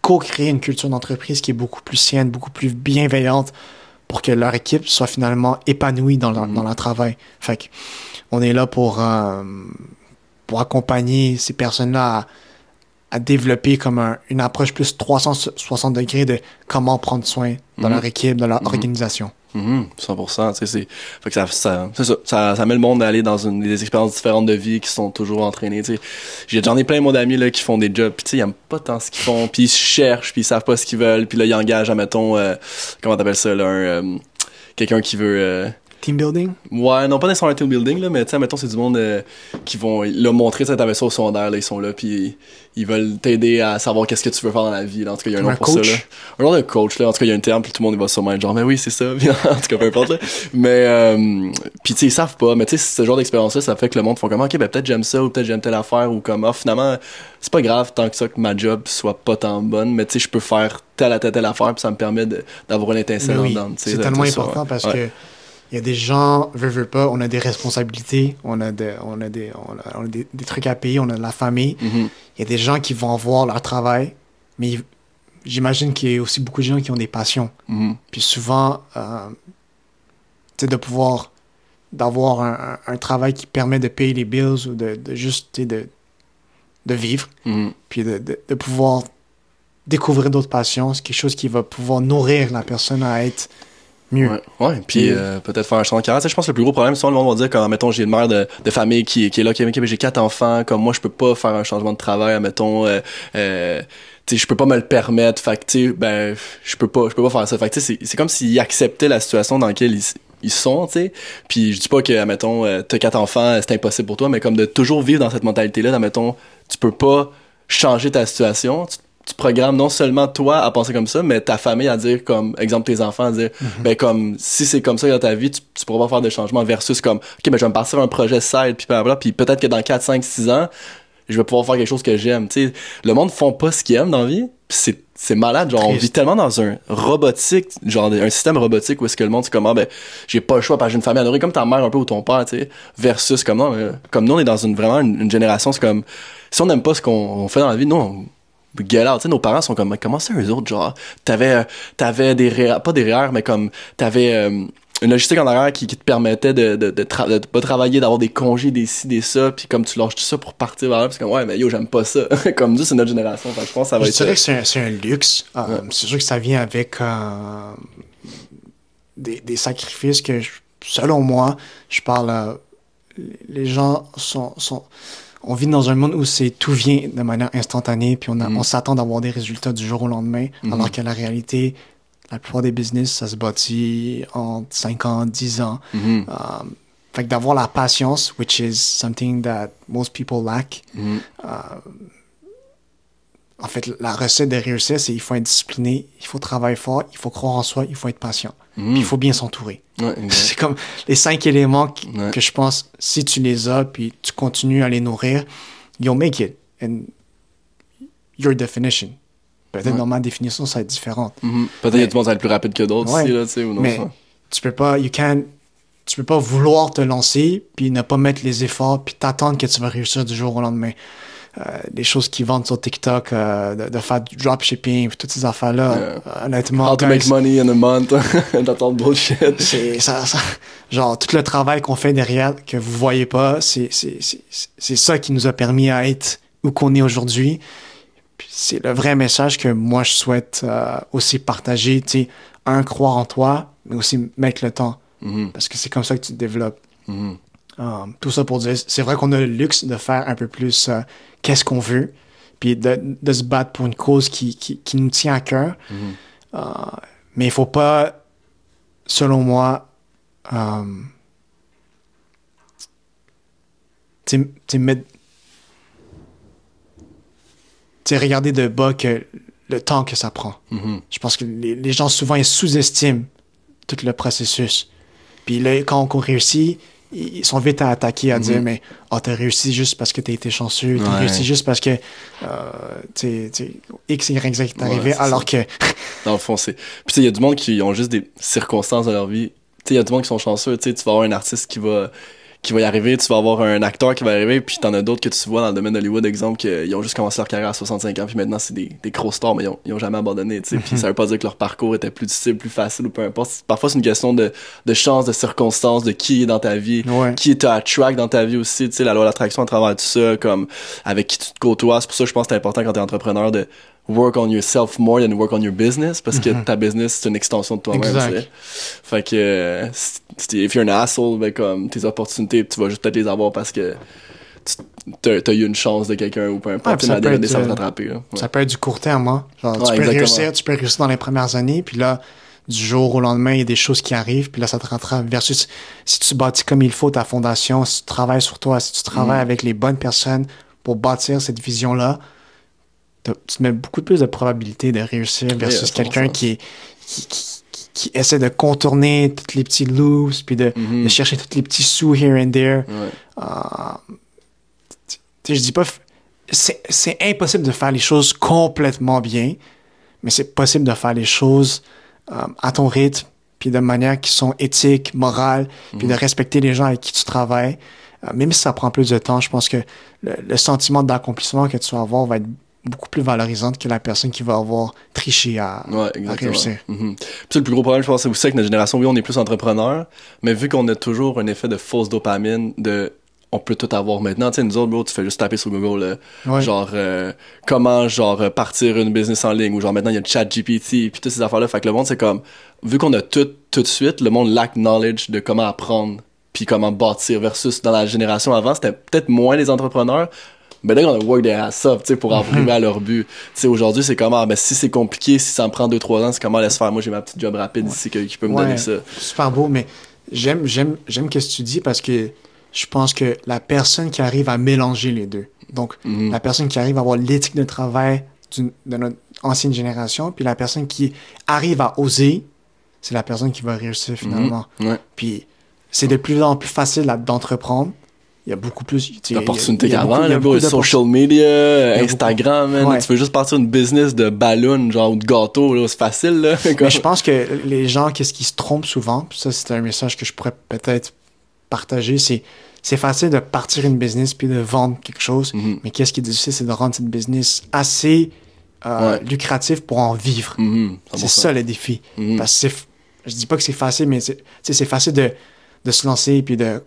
co-créer une culture d'entreprise qui est beaucoup plus saine, beaucoup plus bienveillante pour que leur équipe soit finalement épanouie dans leur, Mhm. dans leur travail. Fait que on est là pour, euh, pour accompagner ces personnes-là à, à développer comme un- une approche plus 360 degrés de comment prendre soin dans Mhm. leur équipe, de leur Mhm. Organisation. Mhm, 100%, tu sais, c'est, fait que ça, ça, ça, ça, ça met le monde à aller dans une, des expériences différentes de vie qui sont toujours. J'ai, j'en ai plein, moi, d'amis, là, qui font des jobs, sais, ils aiment pas tant ce qu'ils font, puis ils cherchent, puis ils savent pas ce qu'ils veulent, puis là, ils engagent, admettons, euh, comment t'appelles ça, là, un, euh, quelqu'un qui veut, euh, Team building? Ouais, non pas nécessairement un team building, là, mais tu sais, mettons, c'est du monde euh, qui vont le montrer, tu t'avais ça au secondaire, là, ils sont là, puis ils veulent t'aider à savoir qu'est-ce que tu veux faire dans la vie, là. En tout cas, il y a un nom pour coach? ça, là. Un genre de coach, là. En tout cas, il y a un terme, puis tout le monde il va sûrement être genre, mais oui, c'est ça, en tout cas, peu importe, là. Mais, euh, puis tu sais, ils savent pas, mais tu sais, ce genre d'expérience-là, ça fait que le monde font comme, ok, ben peut-être j'aime ça, ou peut-être j'aime telle affaire, ou comme, ah, finalement, c'est pas grave tant que ça que ma job soit pas tant bonne, mais tu sais, je peux faire telle à telle, telle affaire, puis ça me permet d'avoir une étincelle Mais oui, c'est tellement ça, important ouais. parce Ouais. que il y a des gens, veut, veut pas, on a des responsabilités, on a, de- on a, des, on a, on a des, des trucs à payer, on a de la famille. Mhm. Il y a des gens qui vont voir leur travail, mais j'imagine qu'il y a aussi beaucoup de gens qui ont des passions. Mhm. Puis souvent, euh, tu sais, de pouvoir, d'avoir un, un- un travail qui permet de payer les bills ou de, de juste, de, de vivre, Mhm. puis de, de, de pouvoir découvrir d'autres passions, c'est quelque chose qui va pouvoir nourrir la personne à être mieux. Ouais, ouais. Puis euh, peut-être faire un changement de carrière. Je pense que le plus gros problème, souvent le monde va dire quand, mettons, j'ai une mère de, de famille qui, qui est là, qui, qui- j'ai quatre enfants, comme moi, je peux pas faire un changement de travail, mettons, euh, euh, tu sais, je peux pas me le permettre. Fait que, ben, je peux pas, je peux pas faire ça. Fait que, tu sais, c'est- c'est comme s'ils acceptaient la situation dans laquelle ils, ils sont, tu sais. Puis je dis pas que, mettons, euh, t'as quatre enfants, c'est impossible pour toi, mais comme de toujours vivre dans cette mentalité-là, mettons, tu peux pas changer ta situation. Tu, tu programmes non seulement toi à penser comme ça, mais ta famille à dire comme, exemple, tes enfants à dire, ben comme, si c'est comme ça dans ta vie, tu, tu pourras pas faire de changement versus comme, ok, ben je vais me partir un projet side, puis blablabla, puis peut-être que dans 4, 5, 6 ans, je vais pouvoir faire quelque chose que j'aime, tu sais. Le monde font pas ce qu'ils aiment dans la vie, c'est, c'est malade, genre, on vit tellement dans un robotique, genre, un système robotique où est-ce que le monde, c'est comme, ah, ben, j'ai pas le choix parce que j'ai une famille à nourrir, comme ta mère un peu ou ton père, tu sais, versus comme, non, euh, comme nous, on est dans une, vraiment une, une génération, c'est comme, si on n'aime pas ce qu'on on fait dans la vie, nous, on, out. Tu sais, nos parents sont comme, Mais comment ça, eux autres, genre, t'avais, euh, t'avais des REER, pas des REER, mais comme, t'avais euh, une logistique en arrière qui, qui te permettait de, de, de, tra- de pas travailler, d'avoir des congés, des ci, des ça, puis comme tu lâches tout ça pour partir vers là, c'est comme, ouais, mais yo, j'aime pas ça. comme nous, c'est notre génération. Je pense que ça va Je être. dirais que c'est un, luxe. Euh. C'est sûr que ça vient avec euh, des, des sacrifices que, je- selon moi, je parle. les gens sont, sont. On vit dans un monde où c'est tout vient de manière instantanée, puis on, a- Mhm. on s'attend d'avoir des résultats du jour au lendemain, Mhm. alors que la réalité, la plupart des business, ça se bâtit en 5 ans, 10 ans. Mhm, Um, fait que d'avoir la patience, which is something that most people lack, mhm, en fait, la recette de réussir, c'est il faut être discipliné, il faut travailler fort, il faut croire en soi, il faut être patient. Puis il faut bien s'entourer. Ouais. C'est comme les cinq éléments qui- Ouais. que je pense, si tu les as, puis tu continues à les nourrir, you'll make it. And your definition. Peut-être Ouais. dans ma définition, ça va être différente. Mhm. Peut-être qu'il y a du monde va être plus rapide que d'autres aussi, là, tu sais, ou non. Mais ça. tu peux pas, you can't, tu tu peux pas vouloir te lancer, puis ne pas mettre les efforts, puis t'attendre que tu vas réussir du jour au lendemain. Euh, des choses qui vendent sur TikTok, euh, de, de, faire du dropshipping, toutes ces affaires-là, Yeah. euh, honnêtement. How to make money in a month. That's all bullshit. c'est ça, ça- genre tout le travail qu'on fait derrière que vous voyez pas, c'est c'est c'est c'est ça qui nous a permis à être où qu'on est aujourd'hui. C'est le vrai message que moi je souhaite euh, aussi partager, tu sais, un croire en toi, mais aussi mettre le temps Mhm, parce que c'est comme ça que tu te développes. mhm. Euh, tout ça pour dire, c'est vrai qu'on a le luxe de faire un peu plus euh, qu'est-ce qu'on veut, puis de, de se battre pour une cause qui, qui, qui nous tient à cœur. Mhm. Euh, mais il faut pas, selon moi, mettre- sais, regarder de bas que le temps que ça prend. Mhm. Je pense que les, les gens souvent ils sous-estiment tout le processus. Puis là, quand on réussit, ils sont vite à attaquer, à dire, mais oh, t'as réussi juste parce que t'as été chanceux, t'as Ouais. réussi juste parce que euh, sais, X, Y, Z est Ouais, arrivé, alors ça. que Dans le fond, c'est. Puis, tu sais, il y a du monde qui ont juste des circonstances dans leur vie. Tu sais, il y a du monde qui sont chanceux. Tu sais, tu vas avoir un artiste qui va qui va y arriver, tu vas avoir un acteur qui va arriver, puis t'en as d'autres que tu vois dans le domaine d'Hollywood, exemple, qu'ils ont juste commencé leur carrière à 65 ans, puis maintenant c'est des, des gros stars, mais ils ont, ils ont jamais abandonné, tu sais. Puis ça veut pas dire que leur parcours était plus difficile, plus facile ou peu importe. Parfois c'est une question de, de chance, de circonstances, de qui est dans ta vie, Ouais. qui est à track dans ta vie aussi, tu sais, la loi de l'attraction à travers tout ça, comme avec qui tu te côtoies. C'est pour ça que je pense que c'est important quand t'es entrepreneur de work on yourself more than work on your business, parce que ta business, c'est une extension de toi-même. Fait que, euh, si if you're an asshole, ben comme, tes opportunités, tu vas juste peut-être les avoir parce que t'as eu une chance de quelqu'un ou peu Ouais, importe, tu ça peut être, ça va te euh. Ouais. ça peut être du court terme. Hein? Genre, Ouais, tu peux exactement. réussir, tu peux réussir dans les premières années, puis là, du jour au lendemain, il y a des choses qui arrivent, puis là, ça te rattrape. Versus si tu bâtis comme il faut ta fondation, si tu travailles sur toi, si tu travailles avec les bonnes personnes pour bâtir cette vision-là, tu te mets beaucoup plus de probabilités de réussir versus 100%. quelqu'un qui, qui, qui, qui- qui essaie de contourner tous les petits loops, puis de, Mhm. de chercher tous les petits sous here and there. Ouais. Euh, je dis pas, c'est impossible de faire les choses complètement bien, mais c'est possible de faire les choses euh, à ton rythme, puis de manière qui sont éthiques, morales, puis de respecter les gens avec qui tu travailles. Euh, même si ça prend plus de temps, je pense que le, le sentiment d'accomplissement que tu vas avoir va être beaucoup plus valorisant que la personne qui va avoir triché à, Ouais, à exactement. réussir. Mhm. Puis le plus gros problème, je pense, c'est aussi avec notre génération, oui, on est plus entrepreneur, mais vu qu'on a toujours un effet de fausse dopamine, de on peut tout avoir maintenant. Tu sais, nous autres, bro, tu fais juste taper sur Google, là, Ouais. genre, euh, comment, genre, partir une business en ligne, ou genre, maintenant, il y a le chat GPT, puis toutes ces affaires-là. Fait que le monde, c'est comme, vu qu'on a tout, tout de suite, le monde lack knowledge de comment apprendre, puis comment bâtir, versus dans la génération avant, c'était peut-être moins les entrepreneurs, mais là, on a work their ass off, tu sais, pour arriver à leur but. Tu sais, aujourd'hui, c'est comment, ah, ben, si c'est compliqué, si ça me prend 2-3 ans, c'est comment laisse faire. Moi, j'ai ma petite job rapide ici que- qui peut me Ouais, donner ça. Super beau, mais j'aime, j'aime, j'aime ce que tu dis parce que je pense que la personne qui arrive à mélanger les deux, donc Mhm. la personne qui arrive à avoir l'éthique de travail de notre ancienne génération, puis la personne qui arrive à oser, c'est la personne qui va réussir finalement. Mhm. Ouais. Puis c'est de plus en plus facile d'entreprendre. Il y a beaucoup plus. D'opportunités qu'avant, là, bro, social media, beaucoup- Instagram, man. Ouais. Tu veux juste partir une business de ballon, genre, ou de gâteau, là, c'est facile, là. Mais je pense que les gens, qu'est-ce qui se trompent souvent, puis ça, c'est un message que je pourrais peut-être partager, c'est c'est facile de partir une business puis de vendre quelque chose, Mhm. mais qu'est-ce qui est difficile, c'est de rendre cette business assez euh, Ouais. lucrative pour en vivre. Mhm, C'est 100%. ça le défi. Mhm. Parce que je dis pas que c'est facile, mais c'est facile de, de se lancer puis de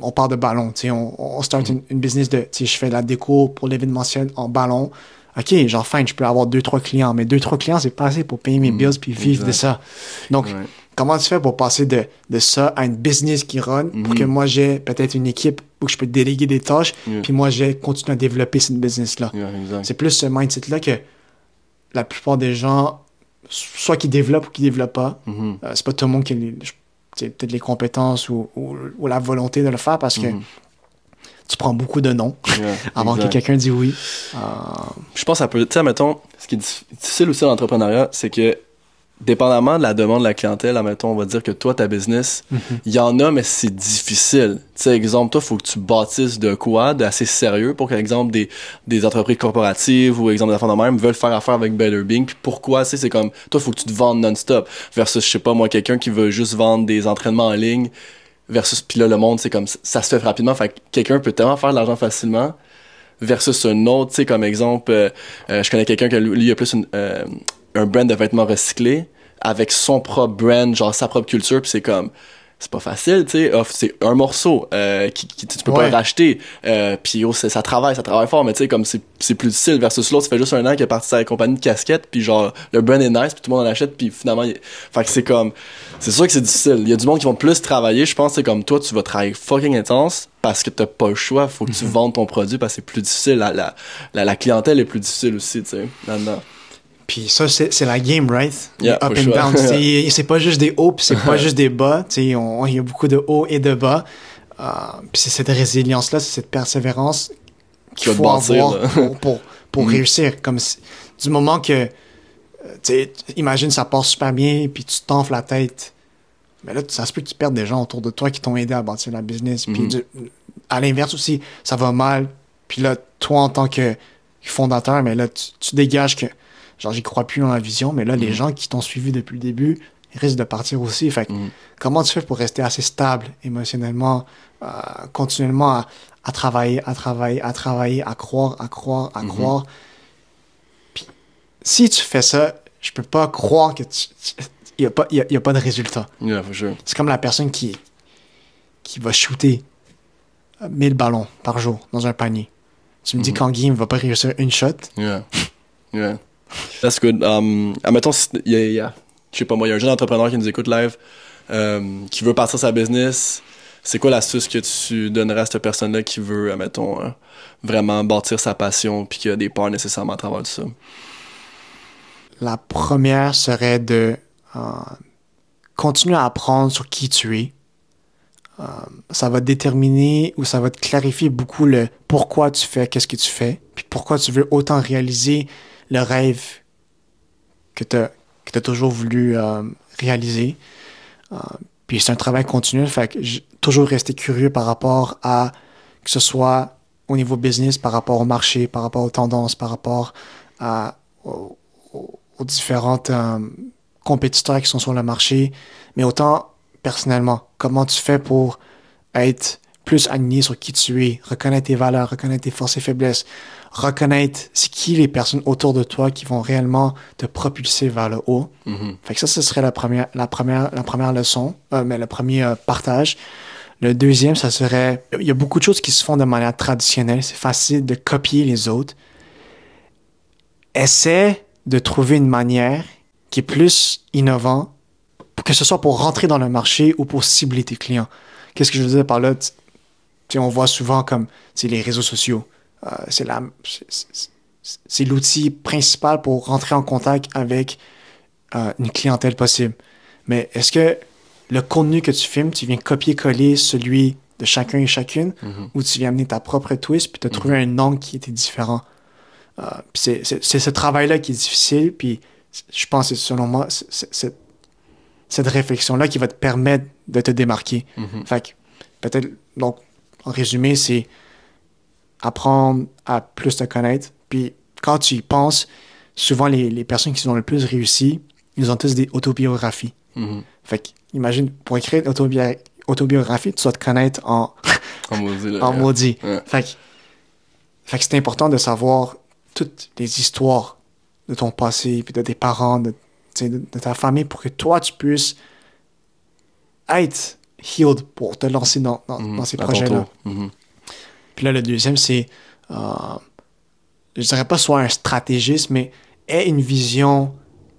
on part de ballon, on, on start une, une business de, je fais de la déco pour l'événementiel en ballon. OK, genre, fine, je peux avoir deux, trois clients, mais deux, trois clients, c'est pas assez pour payer mes Mhm, bills puis vivre de ça. Donc, Ouais. comment tu fais pour passer de, de ça à une business qui run pour Mhm. que moi j'ai peut-être une équipe où je peux déléguer des tâches, Yeah. puis moi j'ai continué à développer cette business-là? Yeah. C'est plus ce mindset-là que la plupart des gens, soit qui développent ou qui développent pas, Mhm. euh, c'est pas tout le monde qui je- peut-être les compétences ou, ou- ou la volonté de le faire parce que Mhm. tu prends beaucoup de noms Yeah, avant exact. que quelqu'un dise oui. Euh, Je pense que ça peut. Tu sais, mettons, ce qui est dif- difficile aussi dans l'entrepreneuriat, c'est que, dépendamment de la demande de la clientèle, admettons, on va dire que toi, ta business, il y en a, mais c'est difficile. Tu sais, exemple, toi, faut que tu bâtisses de quoi d'assez sérieux pour qu'exemple, des, des entreprises corporatives ou exemple, des affaires de même veulent faire affaire avec Better Bing. Puis pourquoi, tu sais, c'est comme, toi, faut que tu te vendes non-stop. Versus, je sais pas, moi, quelqu'un qui veut juste vendre des entraînements en ligne versus puis là le monde c'est comme ça se fait rapidement fait que quelqu'un peut tellement faire de l'argent facilement versus un autre tu sais comme exemple euh, euh, je connais quelqu'un qui lui a plus une, euh, un brand de vêtements recyclés avec son propre brand genre sa propre culture puis c'est comme c'est pas facile, tu sais. C'est un morceau euh, qui, qui tu peux pas le racheter. Euh, puis oh, ça travaille, ça travaille fort, mais tu sais, comme c'est plus difficile versus l'autre, ça fait juste un an qu'il est parti sa compagnie de casquettes, puis genre, le brand est nice, puis tout le monde en achète, puis finalement, il... fait que c'est comme, c'est sûr que c'est difficile. Il y a du monde qui vont plus travailler, je pense, c'est comme toi, tu vas travailler fucking intense parce que t'as pas le choix, faut que tu mhm. vendes ton produit parce que c'est plus difficile. La, la, la, la, clientèle est plus difficile aussi, tu sais, là-dedans. Puis ça, c'est la game, right? up and down. c'est pas juste des hauts, puis c'est pas juste des bas. Il y a beaucoup de hauts et de bas. Euh, puis c'est cette résilience-là, c'est cette persévérance qu'il faut avoir pour, pour, pour mm. réussir. Comme du moment que, euh, imagine, ça passe super bien, puis tu t'enfles la tête. Mais là, ça se peut que tu perdes des gens autour de toi qui t'ont aidé à bâtir la business. Puis mm. à l'inverse aussi, ça va mal. Puis là, toi, en tant que fondateur, mais là, tu dégages que genre j'y crois plus dans la vision, mais là, les mhm. gens qui t'ont suivi depuis le début, ils risquent de partir aussi. Fait mhm. comment tu fais pour rester assez stable émotionnellement, euh, continuellement à, travailler, à travailler, à travailler, à croire, à croire, à mhm. croire? Puis, si tu fais ça, je peux pas croire que tu. il n'y a, pas, y a, pas de résultat. C'est comme la personne qui, qui va shooter 1000 ballons par jour dans un panier. Tu me dis qu'en game, il va pas réussir une shot. Yeah. Yeah. That's good. Um, admettons, il y a, je sais pas moi, il y a un jeune entrepreneur qui nous écoute live, um, qui veut partir sa business. C'est quoi l'astuce que tu donnerais à cette personne-là qui veut, admettons, euh, vraiment bâtir sa passion puis qui a des peurs nécessairement à travers ça? La première serait de euh, continuer à apprendre sur qui tu es. Euh, ça va déterminer ou ça va te clarifier beaucoup le pourquoi tu fais, qu'est-ce que tu fais, puis pourquoi tu veux autant réaliser le rêve que tu as, toujours voulu euh, réaliser. Euh, puis c'est un travail continu, fait que toujours rester curieux par rapport à que ce soit au niveau business, par rapport au marché, par rapport aux tendances, par rapport à, aux, différentes euh, compétiteurs qui sont sur le marché, mais autant personnellement, comment tu fais pour être plus aligné sur qui tu es, reconnaître tes valeurs, reconnaître tes forces et faiblesses, reconnaître c'est qui les personnes autour de toi qui vont réellement te propulser vers le haut. Mm-hmm. Fait que ça, ce serait la première, la première, la première leçon, euh, mais le premier euh, partage. Le deuxième, ça serait, il y a beaucoup de choses qui se font de manière traditionnelle. C'est facile de copier les autres. Essaie de trouver une manière qui est plus innovante, que ce soit pour rentrer dans le marché ou pour cibler tes clients. Qu'est-ce que je veux dire par là? on voit souvent comme les réseaux sociaux. Euh, c'est l'outil principal pour rentrer en contact avec euh, une clientèle possible. Mais est-ce que le contenu que tu filmes, tu viens copier-coller celui de chacun et chacune, mm-hmm. ou tu viens amener ta propre twist, puis tu as trouvé mm-hmm. un angle qui était différent? Euh, c'est ce travail-là qui est difficile, puis je pense que selon moi, cette réflexion-là qui va te permettre de te démarquer. Mm-hmm. Fait peut-être, donc, en résumé, c'est apprendre à plus te connaître. Puis quand tu y penses, souvent les, les personnes qui ont le plus réussi, ils ont tous des autobiographies. Mm-hmm. Fait imagine, pour écrire une autobiographie, tu dois te connaître en, en maudit. Fait, fait que c'est important de savoir toutes les histoires de ton passé, puis de tes parents, de, de, ta famille, pour que toi, tu puisses être healed pour te lancer dans, dans, mm-hmm. ces projets-là. Mm-hmm. Puis là, le deuxième, c'est, euh, je dirais pas soit un stratégiste, mais ait une vision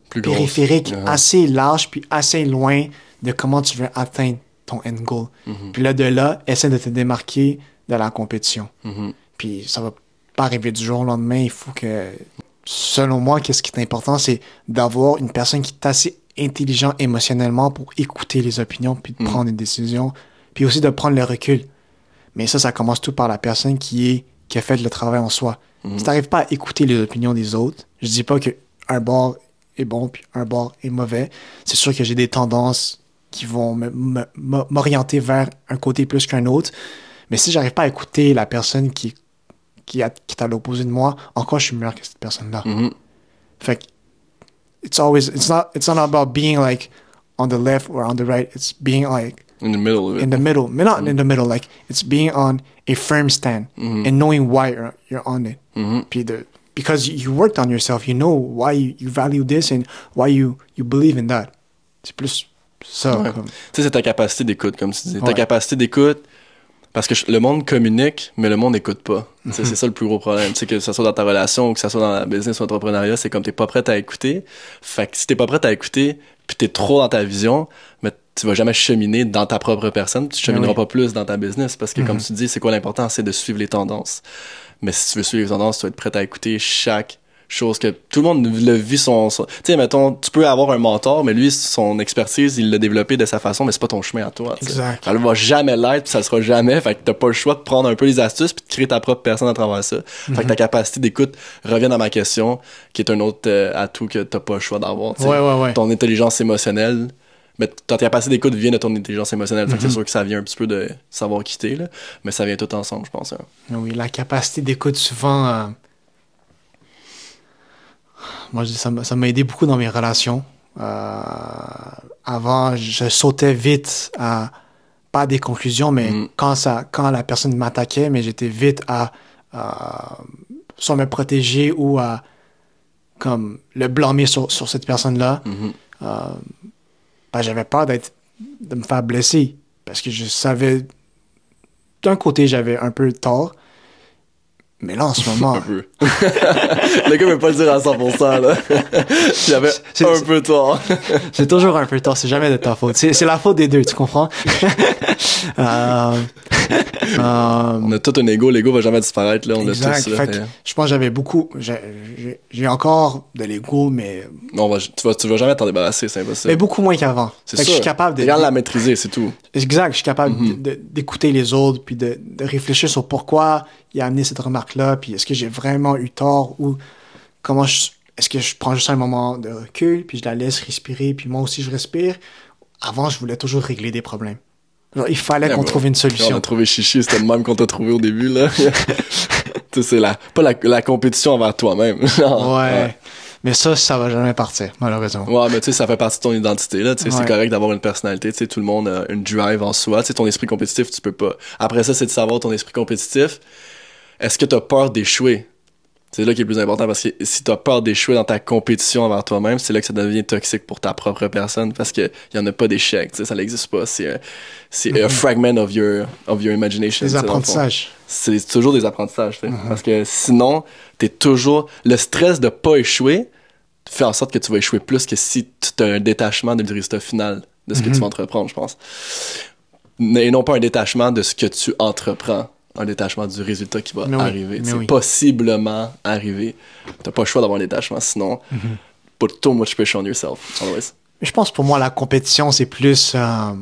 périphérique assez large puis assez loin de comment tu veux atteindre ton end goal. Mm-hmm. Puis là, de là, essaie de te démarquer de la compétition. Mm-hmm. Puis ça va pas arriver du jour au lendemain. Il faut que, selon moi, qu'est-ce qui est important, c'est d'avoir une personne qui est assez intelligent émotionnellement pour écouter les opinions puis de mm. prendre des décisions. Puis aussi de prendre le recul. Mais ça, ça commence tout par la personne qui est qui a fait le travail en soi. Mhm. Si tu n'arrives pas à écouter les opinions des autres, je dis pas que un bord est bon puis un bord est mauvais. C'est sûr que j'ai des tendances qui vont m'orienter vers un côté plus qu'un autre. Mais si j'arrive pas à écouter la personne qui, qui, a, qui est à l'opposé de moi, encore je suis meilleur que cette personne-là. Mhm. Fait que, it's always, it's not, it's not about being like on the left or on the right. It's being like In the middle of it. in the middle, not in the middle. Like it's being on a firm stand and knowing why you're, you're on it. De- because you worked on yourself, you know why you, you value this and why you you believe in that. C'est plus ça. Ouais. comme- Tu sais, c'est ta capacité d'écoute, comme tu dis. Ta capacité d'écoute, parce que je- le monde communique, mais le monde n'écoute pas. C'est ça le plus gros problème. Tu sais, que ce soit dans ta relation ou que ce soit dans la business ou l'entrepreneuriat, c'est comme t'es pas prêt à écouter. Fait que si t'es pas prêt à écouter, puis t'es trop dans ta vision, mais tu vas jamais cheminer dans ta propre personne, tu chemineras oui. pas plus dans ta business, parce que comme tu dis, c'est quoi l'important? C'est de suivre les tendances. Mais si tu veux suivre les tendances, tu dois être prêt à écouter chaque chose que tout le monde le vit son, son- tu sais mettons tu peux avoir un mentor mais lui son expertise il l'a développé de sa façon mais c'est pas ton chemin à toi tu sais. Exact. ça va jamais l'être ça le sera jamais fait que t'as pas le choix de prendre un peu les astuces puis de créer ta propre personne à travers ça fait Mhm. que ta capacité d'écoute revient à ma question qui est un autre euh, atout que t'as pas le choix d'avoir. Ouais, ouais, ouais. ton intelligence émotionnelle mais ta capacité d'écoute vient de ton intelligence émotionnelle c'est sûr que ça vient un petit peu de savoir quitter là mais ça vient tout ensemble je pense hein. Oui, la capacité d'écoute, souvent, euh, moi, ça m'a aidé beaucoup dans mes relations. Euh, avant, je sautais vite à, pas des conclusions, mais Mm. quand, ça, quand la personne m'attaquait, mais j'étais vite à, euh, soit me protéger ou à comme le blâmer sur, sur cette personne-là. Mhm. Euh, ben, j'avais peur d'être de me faire blesser parce que je savais d'un côté j'avais un peu tort mais là en ce moment un peu le gars veut pas le dire à 100% là j'avais C'est- un c'est- peu tort j'ai toujours un peu tort c'est jamais de ta faute c'est c'est la faute des deux tu comprends? Euh, euh, On a tout un ego, l'ego va jamais disparaître, là, on exact a tous, là. Fait je pense que j'avais beaucoup j'ai- encore de l'ego mais Non, va- tu, vas, tu vas jamais t'en débarrasser, c'est impossible. mais beaucoup moins qu'avant c'est ça. je suis capable de Regarde la maîtriser, c'est tout. Exact, je suis capable Mhm. d'écouter les autres, puis de, de réfléchir sur pourquoi il a amené cette remarque-là, puis est-ce que j'ai vraiment eu tort ou comment je... Est-ce que je prends juste un moment de recul, puis je la laisse respirer, puis moi aussi je respire? Avant, je voulais toujours régler des problèmes. Genre, il fallait qu'on ouais. trouve une Puis On solution. a trouvé chichi, c'était le même qu'on t'a trouvé au début, là. tu sais, c'est la, pas la, la compétition envers toi-même. Ouais. Mais ça, ça va jamais partir, malheureusement. Ouais, mais tu sais, ça fait partie de ton identité, là. Tu sais, c'est correct d'avoir une personnalité. Tu sais, tout le monde a une drive en soi. Tu sais, ton esprit compétitif, tu peux pas. Après ça, c'est de savoir ton esprit compétitif. Est-ce que t'as peur d'échouer? C'est là qui est le plus important parce que si t'as peur d'échouer dans ta compétition envers toi-même, c'est là que ça devient toxique pour ta propre personne parce que y en a pas d'échec, tu ça n'existe pas. C'est un, c'est a fragment of your, of your imagination. Tu fond apprentissages. c'est toujours des apprentissages. tu sais. Parce que sinon, t'es toujours. Le stress de pas échouer fait en sorte que tu vas échouer plus que si tu as un détachement du résultat final de ce que tu vas entreprendre, je pense. Et non pas un détachement de ce que tu entreprends. Un détachement du résultat qui va Mais oui, arriver. mais C'est oui. possiblement arriver. T'as pas le choix d'avoir un détachement, sinon, put too much pressure on yourself. Je pense pour moi, la compétition, c'est plus. euh,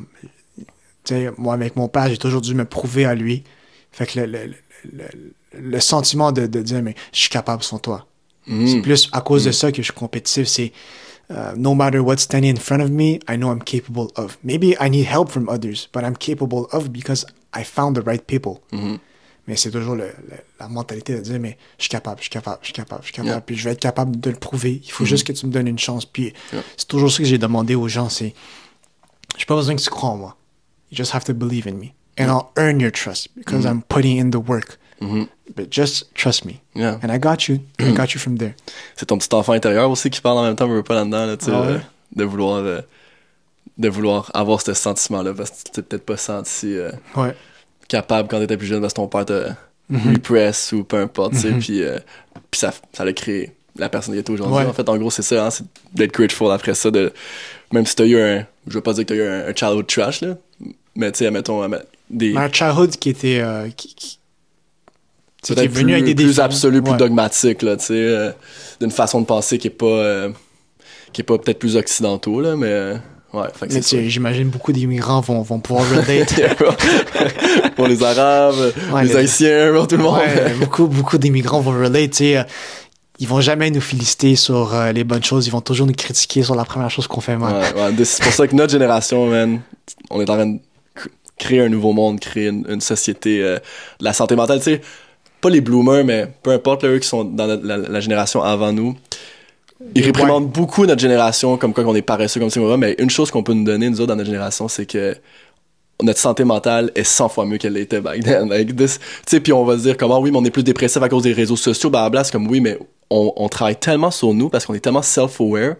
moi, avec mon père, j'ai toujours dû me prouver à lui. Fait que le, le, le, le- le sentiment de, de dire, mais je suis capable sans toi. Mhm. C'est plus à cause de ça que je suis compétitif. C'est uh, no matter what's standing in front of me, I know I'm capable of. Maybe I need help from others, but I'm capable of because I found the right people. Mhm. Mais c'est toujours le- le- la mentalité de dire, mais je suis capable, je suis capable, je suis capable, je suis capable, Yeah. Mm-hmm. puis je vais être capable de le prouver. Il faut juste que tu me donnes une chance. Puis Yeah. c'est toujours ce que j'ai demandé aux gens, c'est, j'ai pas besoin que tu crois en moi. You just have to believe in me. And I'll earn your trust because I'm putting in the work. Mhm. But just trust me. And I got you. I got you from there. c'est ton petit enfant intérieur aussi qui parle en même temps, mais pas là-dedans, là, tu sais, Ah ouais? euh, de vouloir, euh, de vouloir avoir ce sentiment-là, parce que tu t'es peut-être pas senti euh, Ouais. capable quand t'étais plus jeune, parce que ton père te Mhm. repress ou peu importe, tu sais, puis, euh, puis ça, ça l'a créé la est aujourd'hui. Ouais. En fait, en gros, c'est ça, hein, c'est d'être grateful après ça, de, même si t'as eu un, je veux pas dire que t'as eu un, un childhood trash, là, mais tu sais, admettons, admet- des, un childhood qui était. euh, qui, qui, qui est venu plus, avec des plus absolu, plus Ouais. dogmatique, là, tu sais, euh, d'une façon de penser qui est pas, euh, qui est pas peut-être plus occidentaux, là, mais, ouais, Mais j'imagine beaucoup d'immigrants vont, vont pouvoir relate. ça. pour les Arabes, Ouais, les les- Haïtiens, pour tout le monde. Ouais, beaucoup, beaucoup d'immigrants vont relate. tu sais, euh, ils vont jamais nous féliciter sur euh, les bonnes choses. Ils vont toujours nous critiquer sur la première chose qu'on fait mal. C'est pour ça que notre génération, man, on est en train de cr- créer un nouveau monde, créer une, une société euh, de la santé mentale. Tu sais, pas les bloomers, mais peu importe, là, eux qui sont dans la, la- la génération avant nous. Ils Ouais. réprimandent beaucoup notre génération comme quoi qu'on est paresseux, comme ça, mais une chose qu'on peut nous donner, nous autres, dans notre génération, c'est que notre santé mentale est 100 fois mieux qu'elle l'était back then. Like this, sais, puis on va se dire comment oui, mais on est plus dépressif à cause des réseaux sociaux, blablabla. C'est comme oui, mais on, on travaille tellement sur nous parce qu'on est tellement self-aware.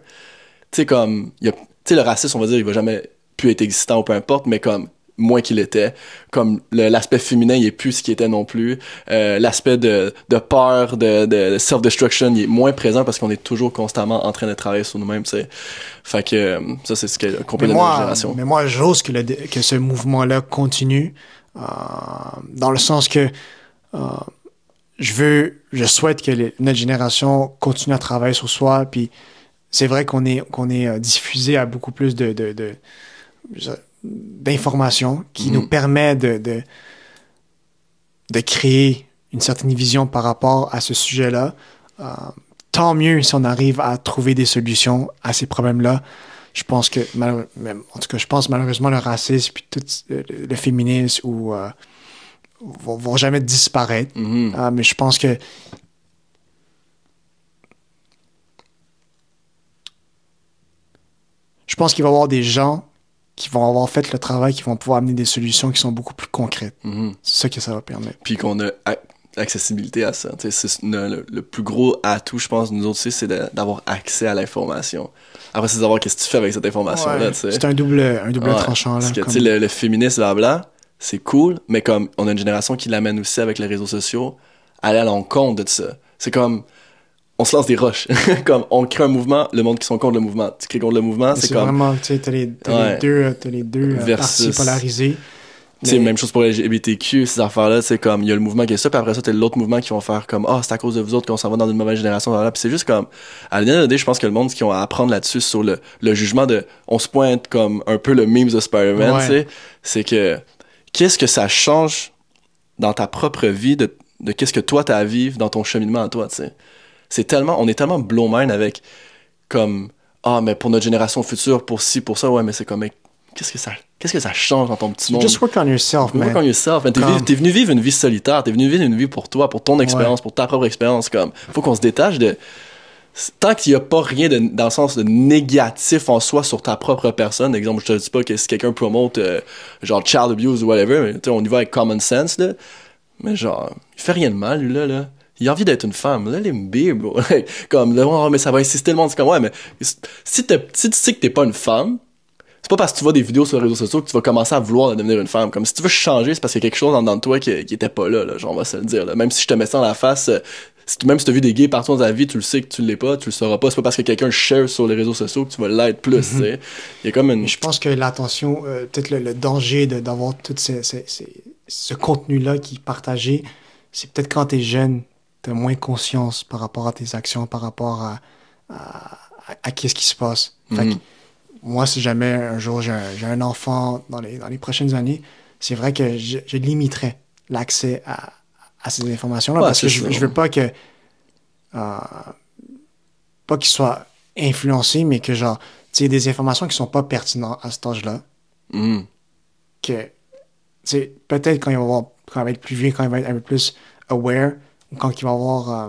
Tu sais, comme, il tu sais, le racisme, on va dire, il va jamais plus être existant ou peu importe, mais comme, moins qu'il était. Comme l'aspect féminin, il est plus ce qu'il était non plus. Euh, l'aspect de, de peur, de, de self-destruction, il est moins présent parce qu'on est toujours constamment en train de travailler sur nous-mêmes, tu sais. Fait que euh, ça, c'est ce de notre moi, génération. mais moi, j'ose que, le, que ce mouvement-là continue, euh, dans le sens que euh, je veux, je souhaite que les- notre génération continue à travailler sur soi. Puis c'est vrai qu'on est, qu'on est diffusé à beaucoup plus de, de, de- je- d'informations qui nous permet de, de, de créer une certaine vision par rapport à ce sujet-là. Euh, tant mieux si on arrive à trouver des solutions à ces problèmes-là. Je pense que, en tout cas, je pense malheureusement le racisme puis tout euh, le, féminisme ou, euh, vont, vont jamais disparaître. Mhm. Ah, mais je pense que je pense qu'il va y avoir des gens qui vont avoir fait le travail, qui vont pouvoir amener des solutions qui sont beaucoup plus concrètes. Mhm. C'est ça que ça va permettre. Puis qu'on a accessibilité à ça. C'est le, plus gros atout, je pense, de nous autres aussi, c'est d'avoir accès à l'information. Après, c'est de savoir qu'est-ce que tu fais avec cette information-là, Ouais, c'est un double, un double Ouais, tranchant. Là, Parce que, comme- le, le féminisme, blabla, c'est cool, mais comme on a une génération qui l'amène aussi avec les réseaux sociaux, aller à l'encontre de ça. C'est comme, on se lance des roches. comme, on crée un mouvement, le monde qui sont contre le mouvement. Tu crées contre le mouvement, c'est comme, vraiment, tu sais, t'as les, Ouais. les deux, t'as les deux Versus- parties polarisées. Mais- même chose pour les LGBTQ, ces affaires-là, c'est comme, il y a le mouvement qui est ça, puis après ça, t'as l'autre mouvement qui vont faire comme, ah, c'est à cause de vous autres qu'on s'en va dans une mauvaise génération, blablabla. puis c'est juste comme, à la je pense que le monde, ce qu'ils ont à apprendre là-dessus, sur le, le jugement de, on se pointe comme un peu le memes de Spider-Man, Ouais. tu sais, c'est que, qu'est-ce que ça change dans ta propre vie de, de qu'est-ce que toi t'as à vivre dans ton cheminement à toi, tu sais? C'est tellement, on est tellement blow mind avec, comme, ah, mais pour notre génération future, pour ci, pour ça, ouais, mais c'est comme, mais qu'est-ce que ça, qu'est-ce que ça change dans ton petit monde? Just work on yourself, man. Work on yourself. man. T'es, t'es venu vivre une vie solitaire. T'es venu vivre une vie pour toi, pour ton expérience, pour ta propre expérience. Comme, faut qu'on se détache de. Tant qu'il n'y a pas rien de, dans le sens de négatif en soi sur ta propre personne, exemple, je te dis pas que si quelqu'un promote euh, genre child abuse ou whatever, mais, on y va avec common sense, là. Mais genre, il fait rien de mal, lui, là, là. Il a envie d'être une femme. Là, il me be, bro. comme, là, oh, mais ça va insister le monde. C'est comme, ouais, mais si, si tu sais que t'es pas une femme, c'est pas parce que tu vois des vidéos sur les réseaux sociaux que tu vas commencer à vouloir devenir une femme. Comme si tu veux changer, c'est parce qu'il y a quelque chose en dedans de toi qui, qui était pas là, là, genre, on va se le dire. Là. Même si je te mets ça dans la face, euh, si tu- même si tu as vu des gays partout dans ta vie, tu le sais que tu l'es pas, tu le sauras pas. C'est pas parce que quelqu'un share sur les réseaux sociaux que tu vas l'être plus, sais. Il y a comme une. Je pense que l'attention, euh, peut-être le, le danger d'avoir tout ces- ces- ces- ce contenu-là qui est partagé, c'est peut-être quand tu es jeune, tu as moins conscience par rapport à tes actions, par rapport à, à, à- à qu'est-ce qui se passe. Fait que Mhm. moi, si jamais un jour j'ai un, enfant dans les, dans les prochaines années, c'est vrai que je, je limiterai l'accès à, à ces informations-là Ouais, parce que je, je veux pas que. euh, pas qu'il soit influencé, mais que genre, tu sais, des informations qui sont pas pertinentes à cet âge-là Mhm. que, tu sais, peut-être quand il va avoir, quand il va être plus vieux, quand il va être un peu plus aware, quand il va avoir, euh,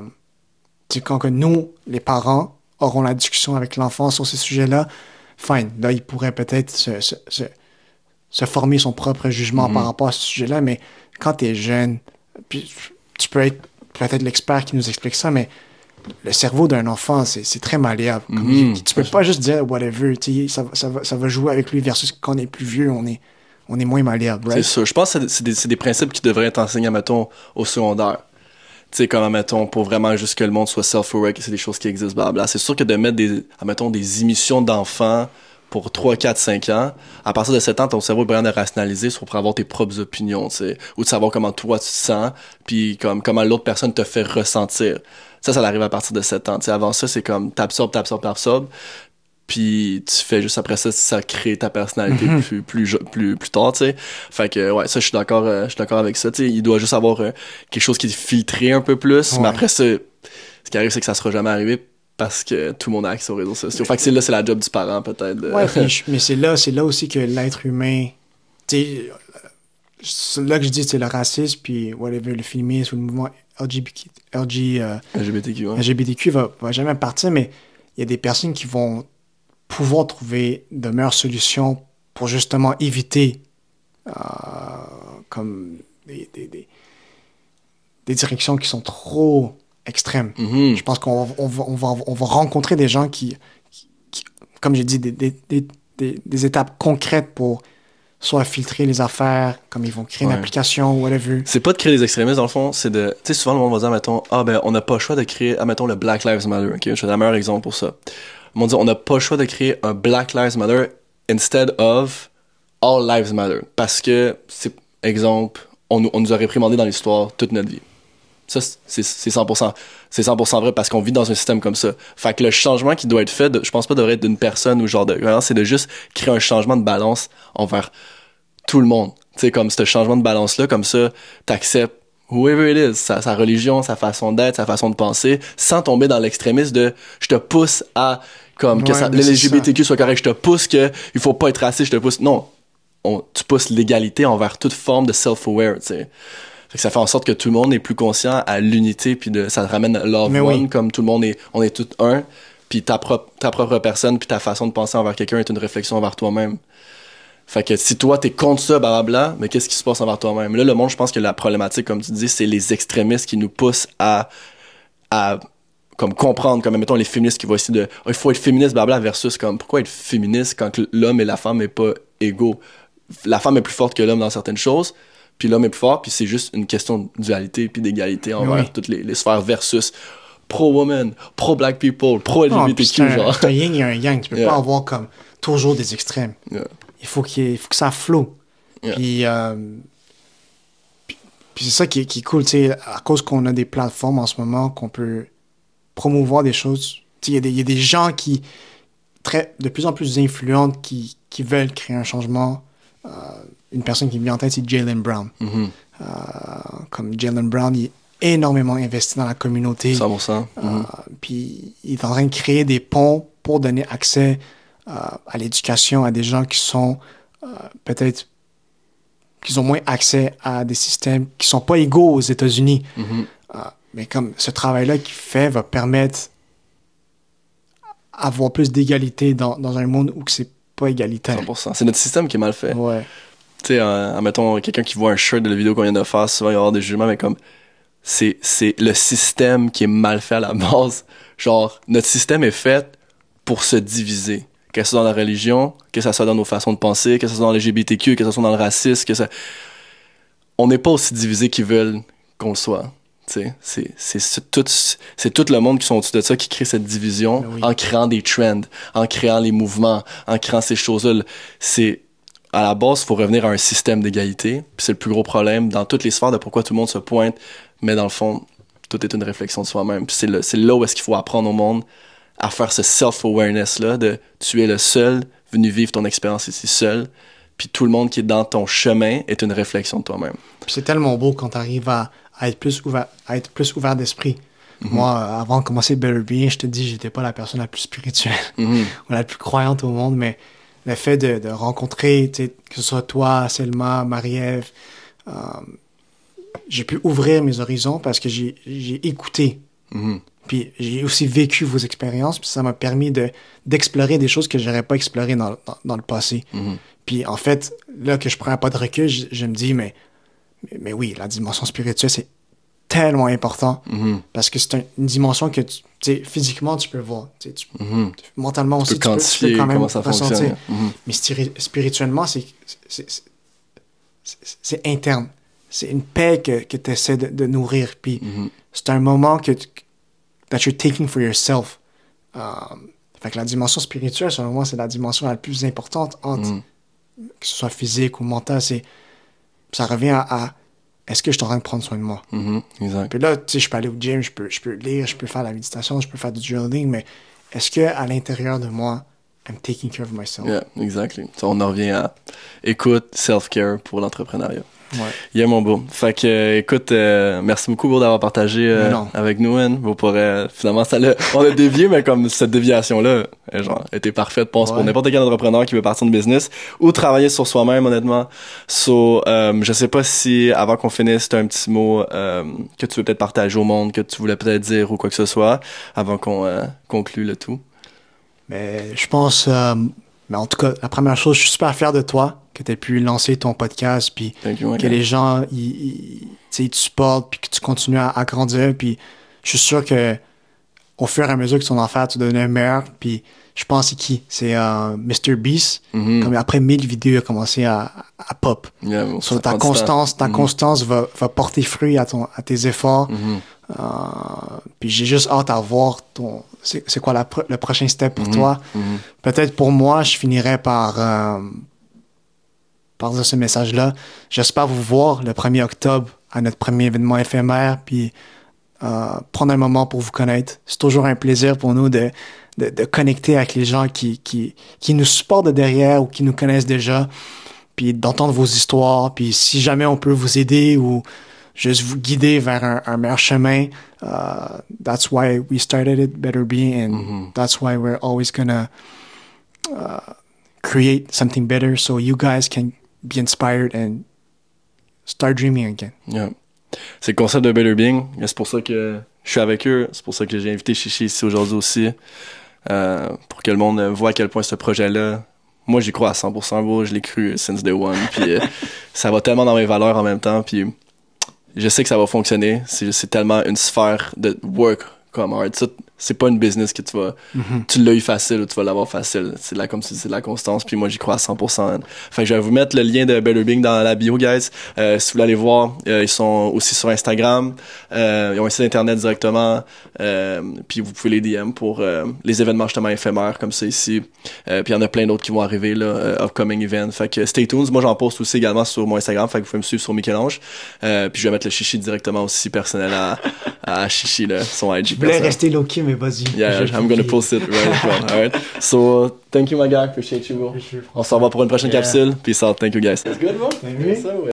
quand que nous, les parents, auront la discussion avec l'enfant sur ces sujets-là, fine. Là, il pourrait peut-être se, se, se, se former son propre jugement Mhm. par rapport à ce sujet-là, mais quand tu es jeune, puis tu peux être peut-être l'expert qui nous explique ça, mais le cerveau d'un enfant, c'est c'est très malléable. Comme Mhm. il- tu peux pas juste dire whatever, tu sais, ça, va- ça, va, ça va jouer avec lui versus quand on est plus vieux, on est, on est moins malléable, C'est right? ça. Je pense que c'est- c'est des, c'est des principes qui devraient être enseignés, mettons, au secondaire. Tu sais, comme, mettons, pour vraiment juste que le monde soit self-aware, que c'est des choses qui existent, blablabla. C'est sûr que de mettre des, mettons, des émissions d'enfants pour 3, 4, 5 ans, à partir de 7 ans, ton cerveau est vraiment de rationaliser pour avoir tes propres opinions, tu ou de savoir comment toi tu te sens, puis comme, comment l'autre personne te fait ressentir. Ça, ça arrive à partir de 7 ans. Tu avant ça, c'est comme, t'absorbes, t'absorbes, t'absorbes, puis tu fais juste après ça, ça crée ta personnalité Mhm. plus, plus, plus, plus tard, tu sais. Fait que, ouais, ça, je suis d'accord, euh, je suis d'accord avec ça, tu sais. Il doit juste avoir euh, quelque chose qui est filtré un peu plus, Ouais. mais après ça, ce qui arrive, c'est que ça sera jamais arrivé parce que tout le monde a accès aux réseaux sociaux. Fait que c'est là, c'est la job du parent, peut-être. Ouais, puis mais c'est là, c'est là aussi que l'être humain, tu c'est là que je dis, c'est le racisme, puis whatever, le féminisme ou le mouvement LGBT, LG, euh, LGBTQ, ouais. LGBTQ va, va jamais partir, mais il y a des personnes qui vont pouvoir trouver de meilleures solutions pour justement éviter euh, comme des, des, des, des directions qui sont trop extrêmes. Mhm. Je pense qu'on va, on va, on va, on va rencontrer des gens qui, qui- qui- comme j'ai dit, des, étapes concrètes pour soit filtrer les affaires, comme ils vont créer Ouais. une application ou whatever. C'est pas de créer des extrémistes, dans le fond, c'est de. Tu sais, souvent, le monde va dire, mettons, ah ben, on n'a pas le choix de créer, admettons, le Black Lives Matter, ok? Je donne un meilleur exemple pour ça. Dire, on n'a pas le choix de créer un Black Lives Matter instead of All Lives Matter. Parce que, c'est, exemple, on, nous- on nous a réprimandé dans l'histoire toute notre vie. Ça, c'est c'est 100%, c'est 100% vrai parce qu'on vit dans un système comme ça. Fait que le changement qui doit être fait, je pense pas devrait être d'une personne ou genre de, c'est de juste créer un changement de balance envers tout le monde. Tu sais, comme ce changement de balance-là, comme ça, t'acceptes whoever it is, sa, sa religion, sa façon d'être, sa façon de penser, sans tomber dans l'extrémisme de je te pousse à comme que Ouais, l'LGBTQ soit correct, je te pousse que il faut pas être raciste, je te pousse. Non. On, tu pousses l'égalité envers toute forme de self-aware, tu sais. Fait que ça fait en sorte que tout le monde est plus conscient à l'unité, puis de, ça te ramène love one, oui. comme tout le monde est, on est tout un, puis ta propre, ta propre personne, puis ta façon de penser envers quelqu'un est une réflexion envers toi-même. Fait que si toi t'es contre ça, blablabla, mais qu'est-ce qui se passe envers toi-même? Là, le monde, je pense que la problématique, comme tu dis, c'est les extrémistes qui nous poussent à, à comme comprendre, comme mettons les féministes qui vont essayer de Ah, il faut être féministe, blabla, versus comme pourquoi être féministe quand l'homme et la femme est pas égaux? La femme est plus forte que l'homme dans certaines choses, puis l'homme est plus fort, puis c'est juste une question de dualité puis d'égalité envers oui. toutes les, les sphères versus pro-woman, pro-black people, pro-LGBTQ, un, genre. un yin et un yang. Tu peux Yeah. pas avoir comme toujours des extrêmes. Yeah. Il faut qu'il ait- faut que ça flow. Yeah. Puis, euh, puis, puis c'est ça qui est, qui est cool, tu sais, à cause qu'on a des plateformes en ce moment qu'on peut promouvoir des choses. Tu sais, Il y, a des- il y a des gens qui, très, de plus en plus influentes, qui, qui veulent créer un changement. Euh, une personne qui me vient en tête, c'est Jalen Brown. Mhm. Euh, comme Jalen Brown, il est énormément investi dans la communauté. 100%. Euh, Mhm. puis il est en train de créer des ponts pour donner accès à l'éducation à des gens qui sont euh, peut-être qui ont moins accès à des systèmes qui sont pas égaux aux États-Unis. Mhm. Euh, mais comme ce travail-là qu'il fait va permettre avoir plus d'égalité dans, dans un monde où c'est pas égalitaire. 100%. C'est notre système qui est mal fait. Ouais. Tu sais, euh, admettons, quelqu'un qui voit un shirt de la vidéo qu'on vient de faire, souvent il va y avoir des jugements, mais comme, c'est, c'est le système qui est mal fait à la base. Genre, notre système est fait pour se diviser. Que ce soit dans la religion, que ce soit dans nos façons de penser, que ce soit dans l'LGBTQ, que ce soit dans le racisme, que ça... On n'est pas aussi divisés qu'ils veulent qu'on le soit. C'est, tout, tout le monde qui sont au-dessus de ça qui crée cette division Ben oui. en créant des trends, en créant les mouvements, en créant ces choses-là. C'est, à la base, il faut revenir à un système d'égalité. C'est le plus gros problème dans toutes les sphères de pourquoi tout le monde se pointe. Mais dans le fond, tout est une réflexion de soi-même. Puis c'est, le, c'est là où est-ce qu'il faut apprendre au monde à faire ce self-awareness-là de tu es le seul venu vivre ton expérience ici seul. Puis tout le monde qui est dans ton chemin est une réflexion de toi-même. C'est tellement beau quand tu arrives à, à être plus ouvert, à être plus ouvert d'esprit. Mhm. Moi, avant de commencer Better Being, je te dis, j'étais pas la personne la plus spirituelle Mhm. ou la plus croyante au monde, mais le fait de, de rencontrer, que ce soit toi, Selma, Marie-Ève, euh, j'ai pu ouvrir mes horizons parce que j'ai j'ai écouté. Mhm. Puis j'ai aussi vécu vos expériences, puis ça m'a permis de d'explorer des choses que j'aurais pas explorées dans, dans, dans le passé. Mhm. Puis en fait, là que je prends un pas de recul, je, je me dis, mais, mais, oui, la dimension spirituelle, c'est tellement important Mhm. parce que c'est un- une dimension que tu physiquement tu peux voir. Tu mentalement Tu aussi, peux tu peux, tu quantifier peux quand même comment ça ressentir. Mhm. Mais spirituellement, c'est interne. C'est une paix que, que tu essaies de, de nourrir. Puis c'est un moment que tu- that you're taking for yourself. Um, fait que la dimension spirituelle, selon moi, c'est la dimension la plus importante entre Mhm. que ce soit physique ou mental. C'est ça revient à, à est-ce que je suis en train de prendre soin de moi? Mhm. Exact. Puis là, tu sais, je peux aller au gym, je peux, je peux lire, je peux faire la méditation, je peux faire du journaling, mais est-ce que à l'intérieur de moi, I'm taking care of myself? Yeah, exactly. So, on en revient à écoute, self-care pour l'entrepreneuriat. Ouais. Yeah, mon beau. Fait que, euh, écoute, euh, merci beaucoup, beau, d'avoir partagé euh, avec nous, hein. Beau, pour, euh, finalement, ça on a dévié, mais comme cette déviation-là, genre, était parfaite, pense, pour n'importe quel entrepreneur qui veut partir de business ou travailler sur soi-même, honnêtement. So, euh, je sais pas si, avant qu'on finisse, t'as un petit mot que tu veux peut-être partager au monde, que tu voulais peut-être dire ou quoi que ce soit, avant qu'on conclue le tout. Mais je pense, Mais en tout cas, la première chose, je suis super fier de toi que tu aies pu lancer ton podcast, puis you, que les gens, ils, te supportent, puis que tu continues à, à grandir. Puis je suis sûr que au fur et à mesure que tu vas en faire, tu deviens meilleur. Puis je pense c'est qui? C'est euh, Mr. Beast. Mhm. Comme après 1000 vidéos, il a commencé à, à pop. Yeah, bon, ta constance, ta Mhm. constance va, va porter fruit à, ton, à tes efforts. Mhm. Euh, puis j'ai juste hâte à voir ton. C'est quoi la le prochain step pour Mhm. toi? Mhm. Peut-être pour moi, je finirais par, euh, par dire ce message-là. J'espère vous voir le 1er octobre à notre premier événement éphémère, puis euh, prendre un moment pour vous connaître. C'est toujours un plaisir pour nous de, de, de connecter avec les gens qui, qui, qui nous supportent de derrière ou qui nous connaissent déjà, puis d'entendre vos histoires, puis si jamais on peut vous aider ou juste vous guider vers un, un meilleur chemin, uh, that's why we started it, Better Be, and Mhm. that's why we're always gonna uh, create something better so you guys can be inspired and start dreaming again. Yeah. C'est le concept de Better Being. C'est pour ça que je suis avec eux. C'est pour ça que j'ai invité Chichi ici aujourd'hui aussi. Euh, pour que le monde voit à quel point ce projet-là, moi j'y crois à 100%. Bro. Je l'ai cru since day one. Puis euh, ça va tellement dans mes valeurs en même temps. Puis je sais que ça va fonctionner. C'est tellement une sphère de work comme. Ça, C'est pas une business que tu vas. Tu l'as eu facile ou tu vas l'avoir facile. C'est de la, comme c'est la constance. Puis moi, j'y crois à 100%. Fait que je vais vous mettre le lien de Better Being dans la bio, guys. Euh, si vous voulez aller voir, euh, ils sont aussi sur Instagram. Euh, ils ont un site internet directement. Euh, puis vous pouvez les DM pour les événements justement éphémères comme ça ici. Puis il y en a plein d'autres qui vont arriver, là, upcoming event. Fait que stay tuned. Moi, j'en poste aussi également sur mon Instagram. Fait que vous pouvez me suivre sur Michel-Ange. Puis je vais mettre le chichi directement aussi personnel à, à Chichi, là, son IG Je voulais personnel. rester low-key, mais vas-y. Yeah, I'm gonna post it right as well. Alright. So, thank you, my guy. Appreciate you, bro. On se revoit pour une prochaine Yeah. capsule. Peace out. Thank you, guys. It's good, bro? Ouais.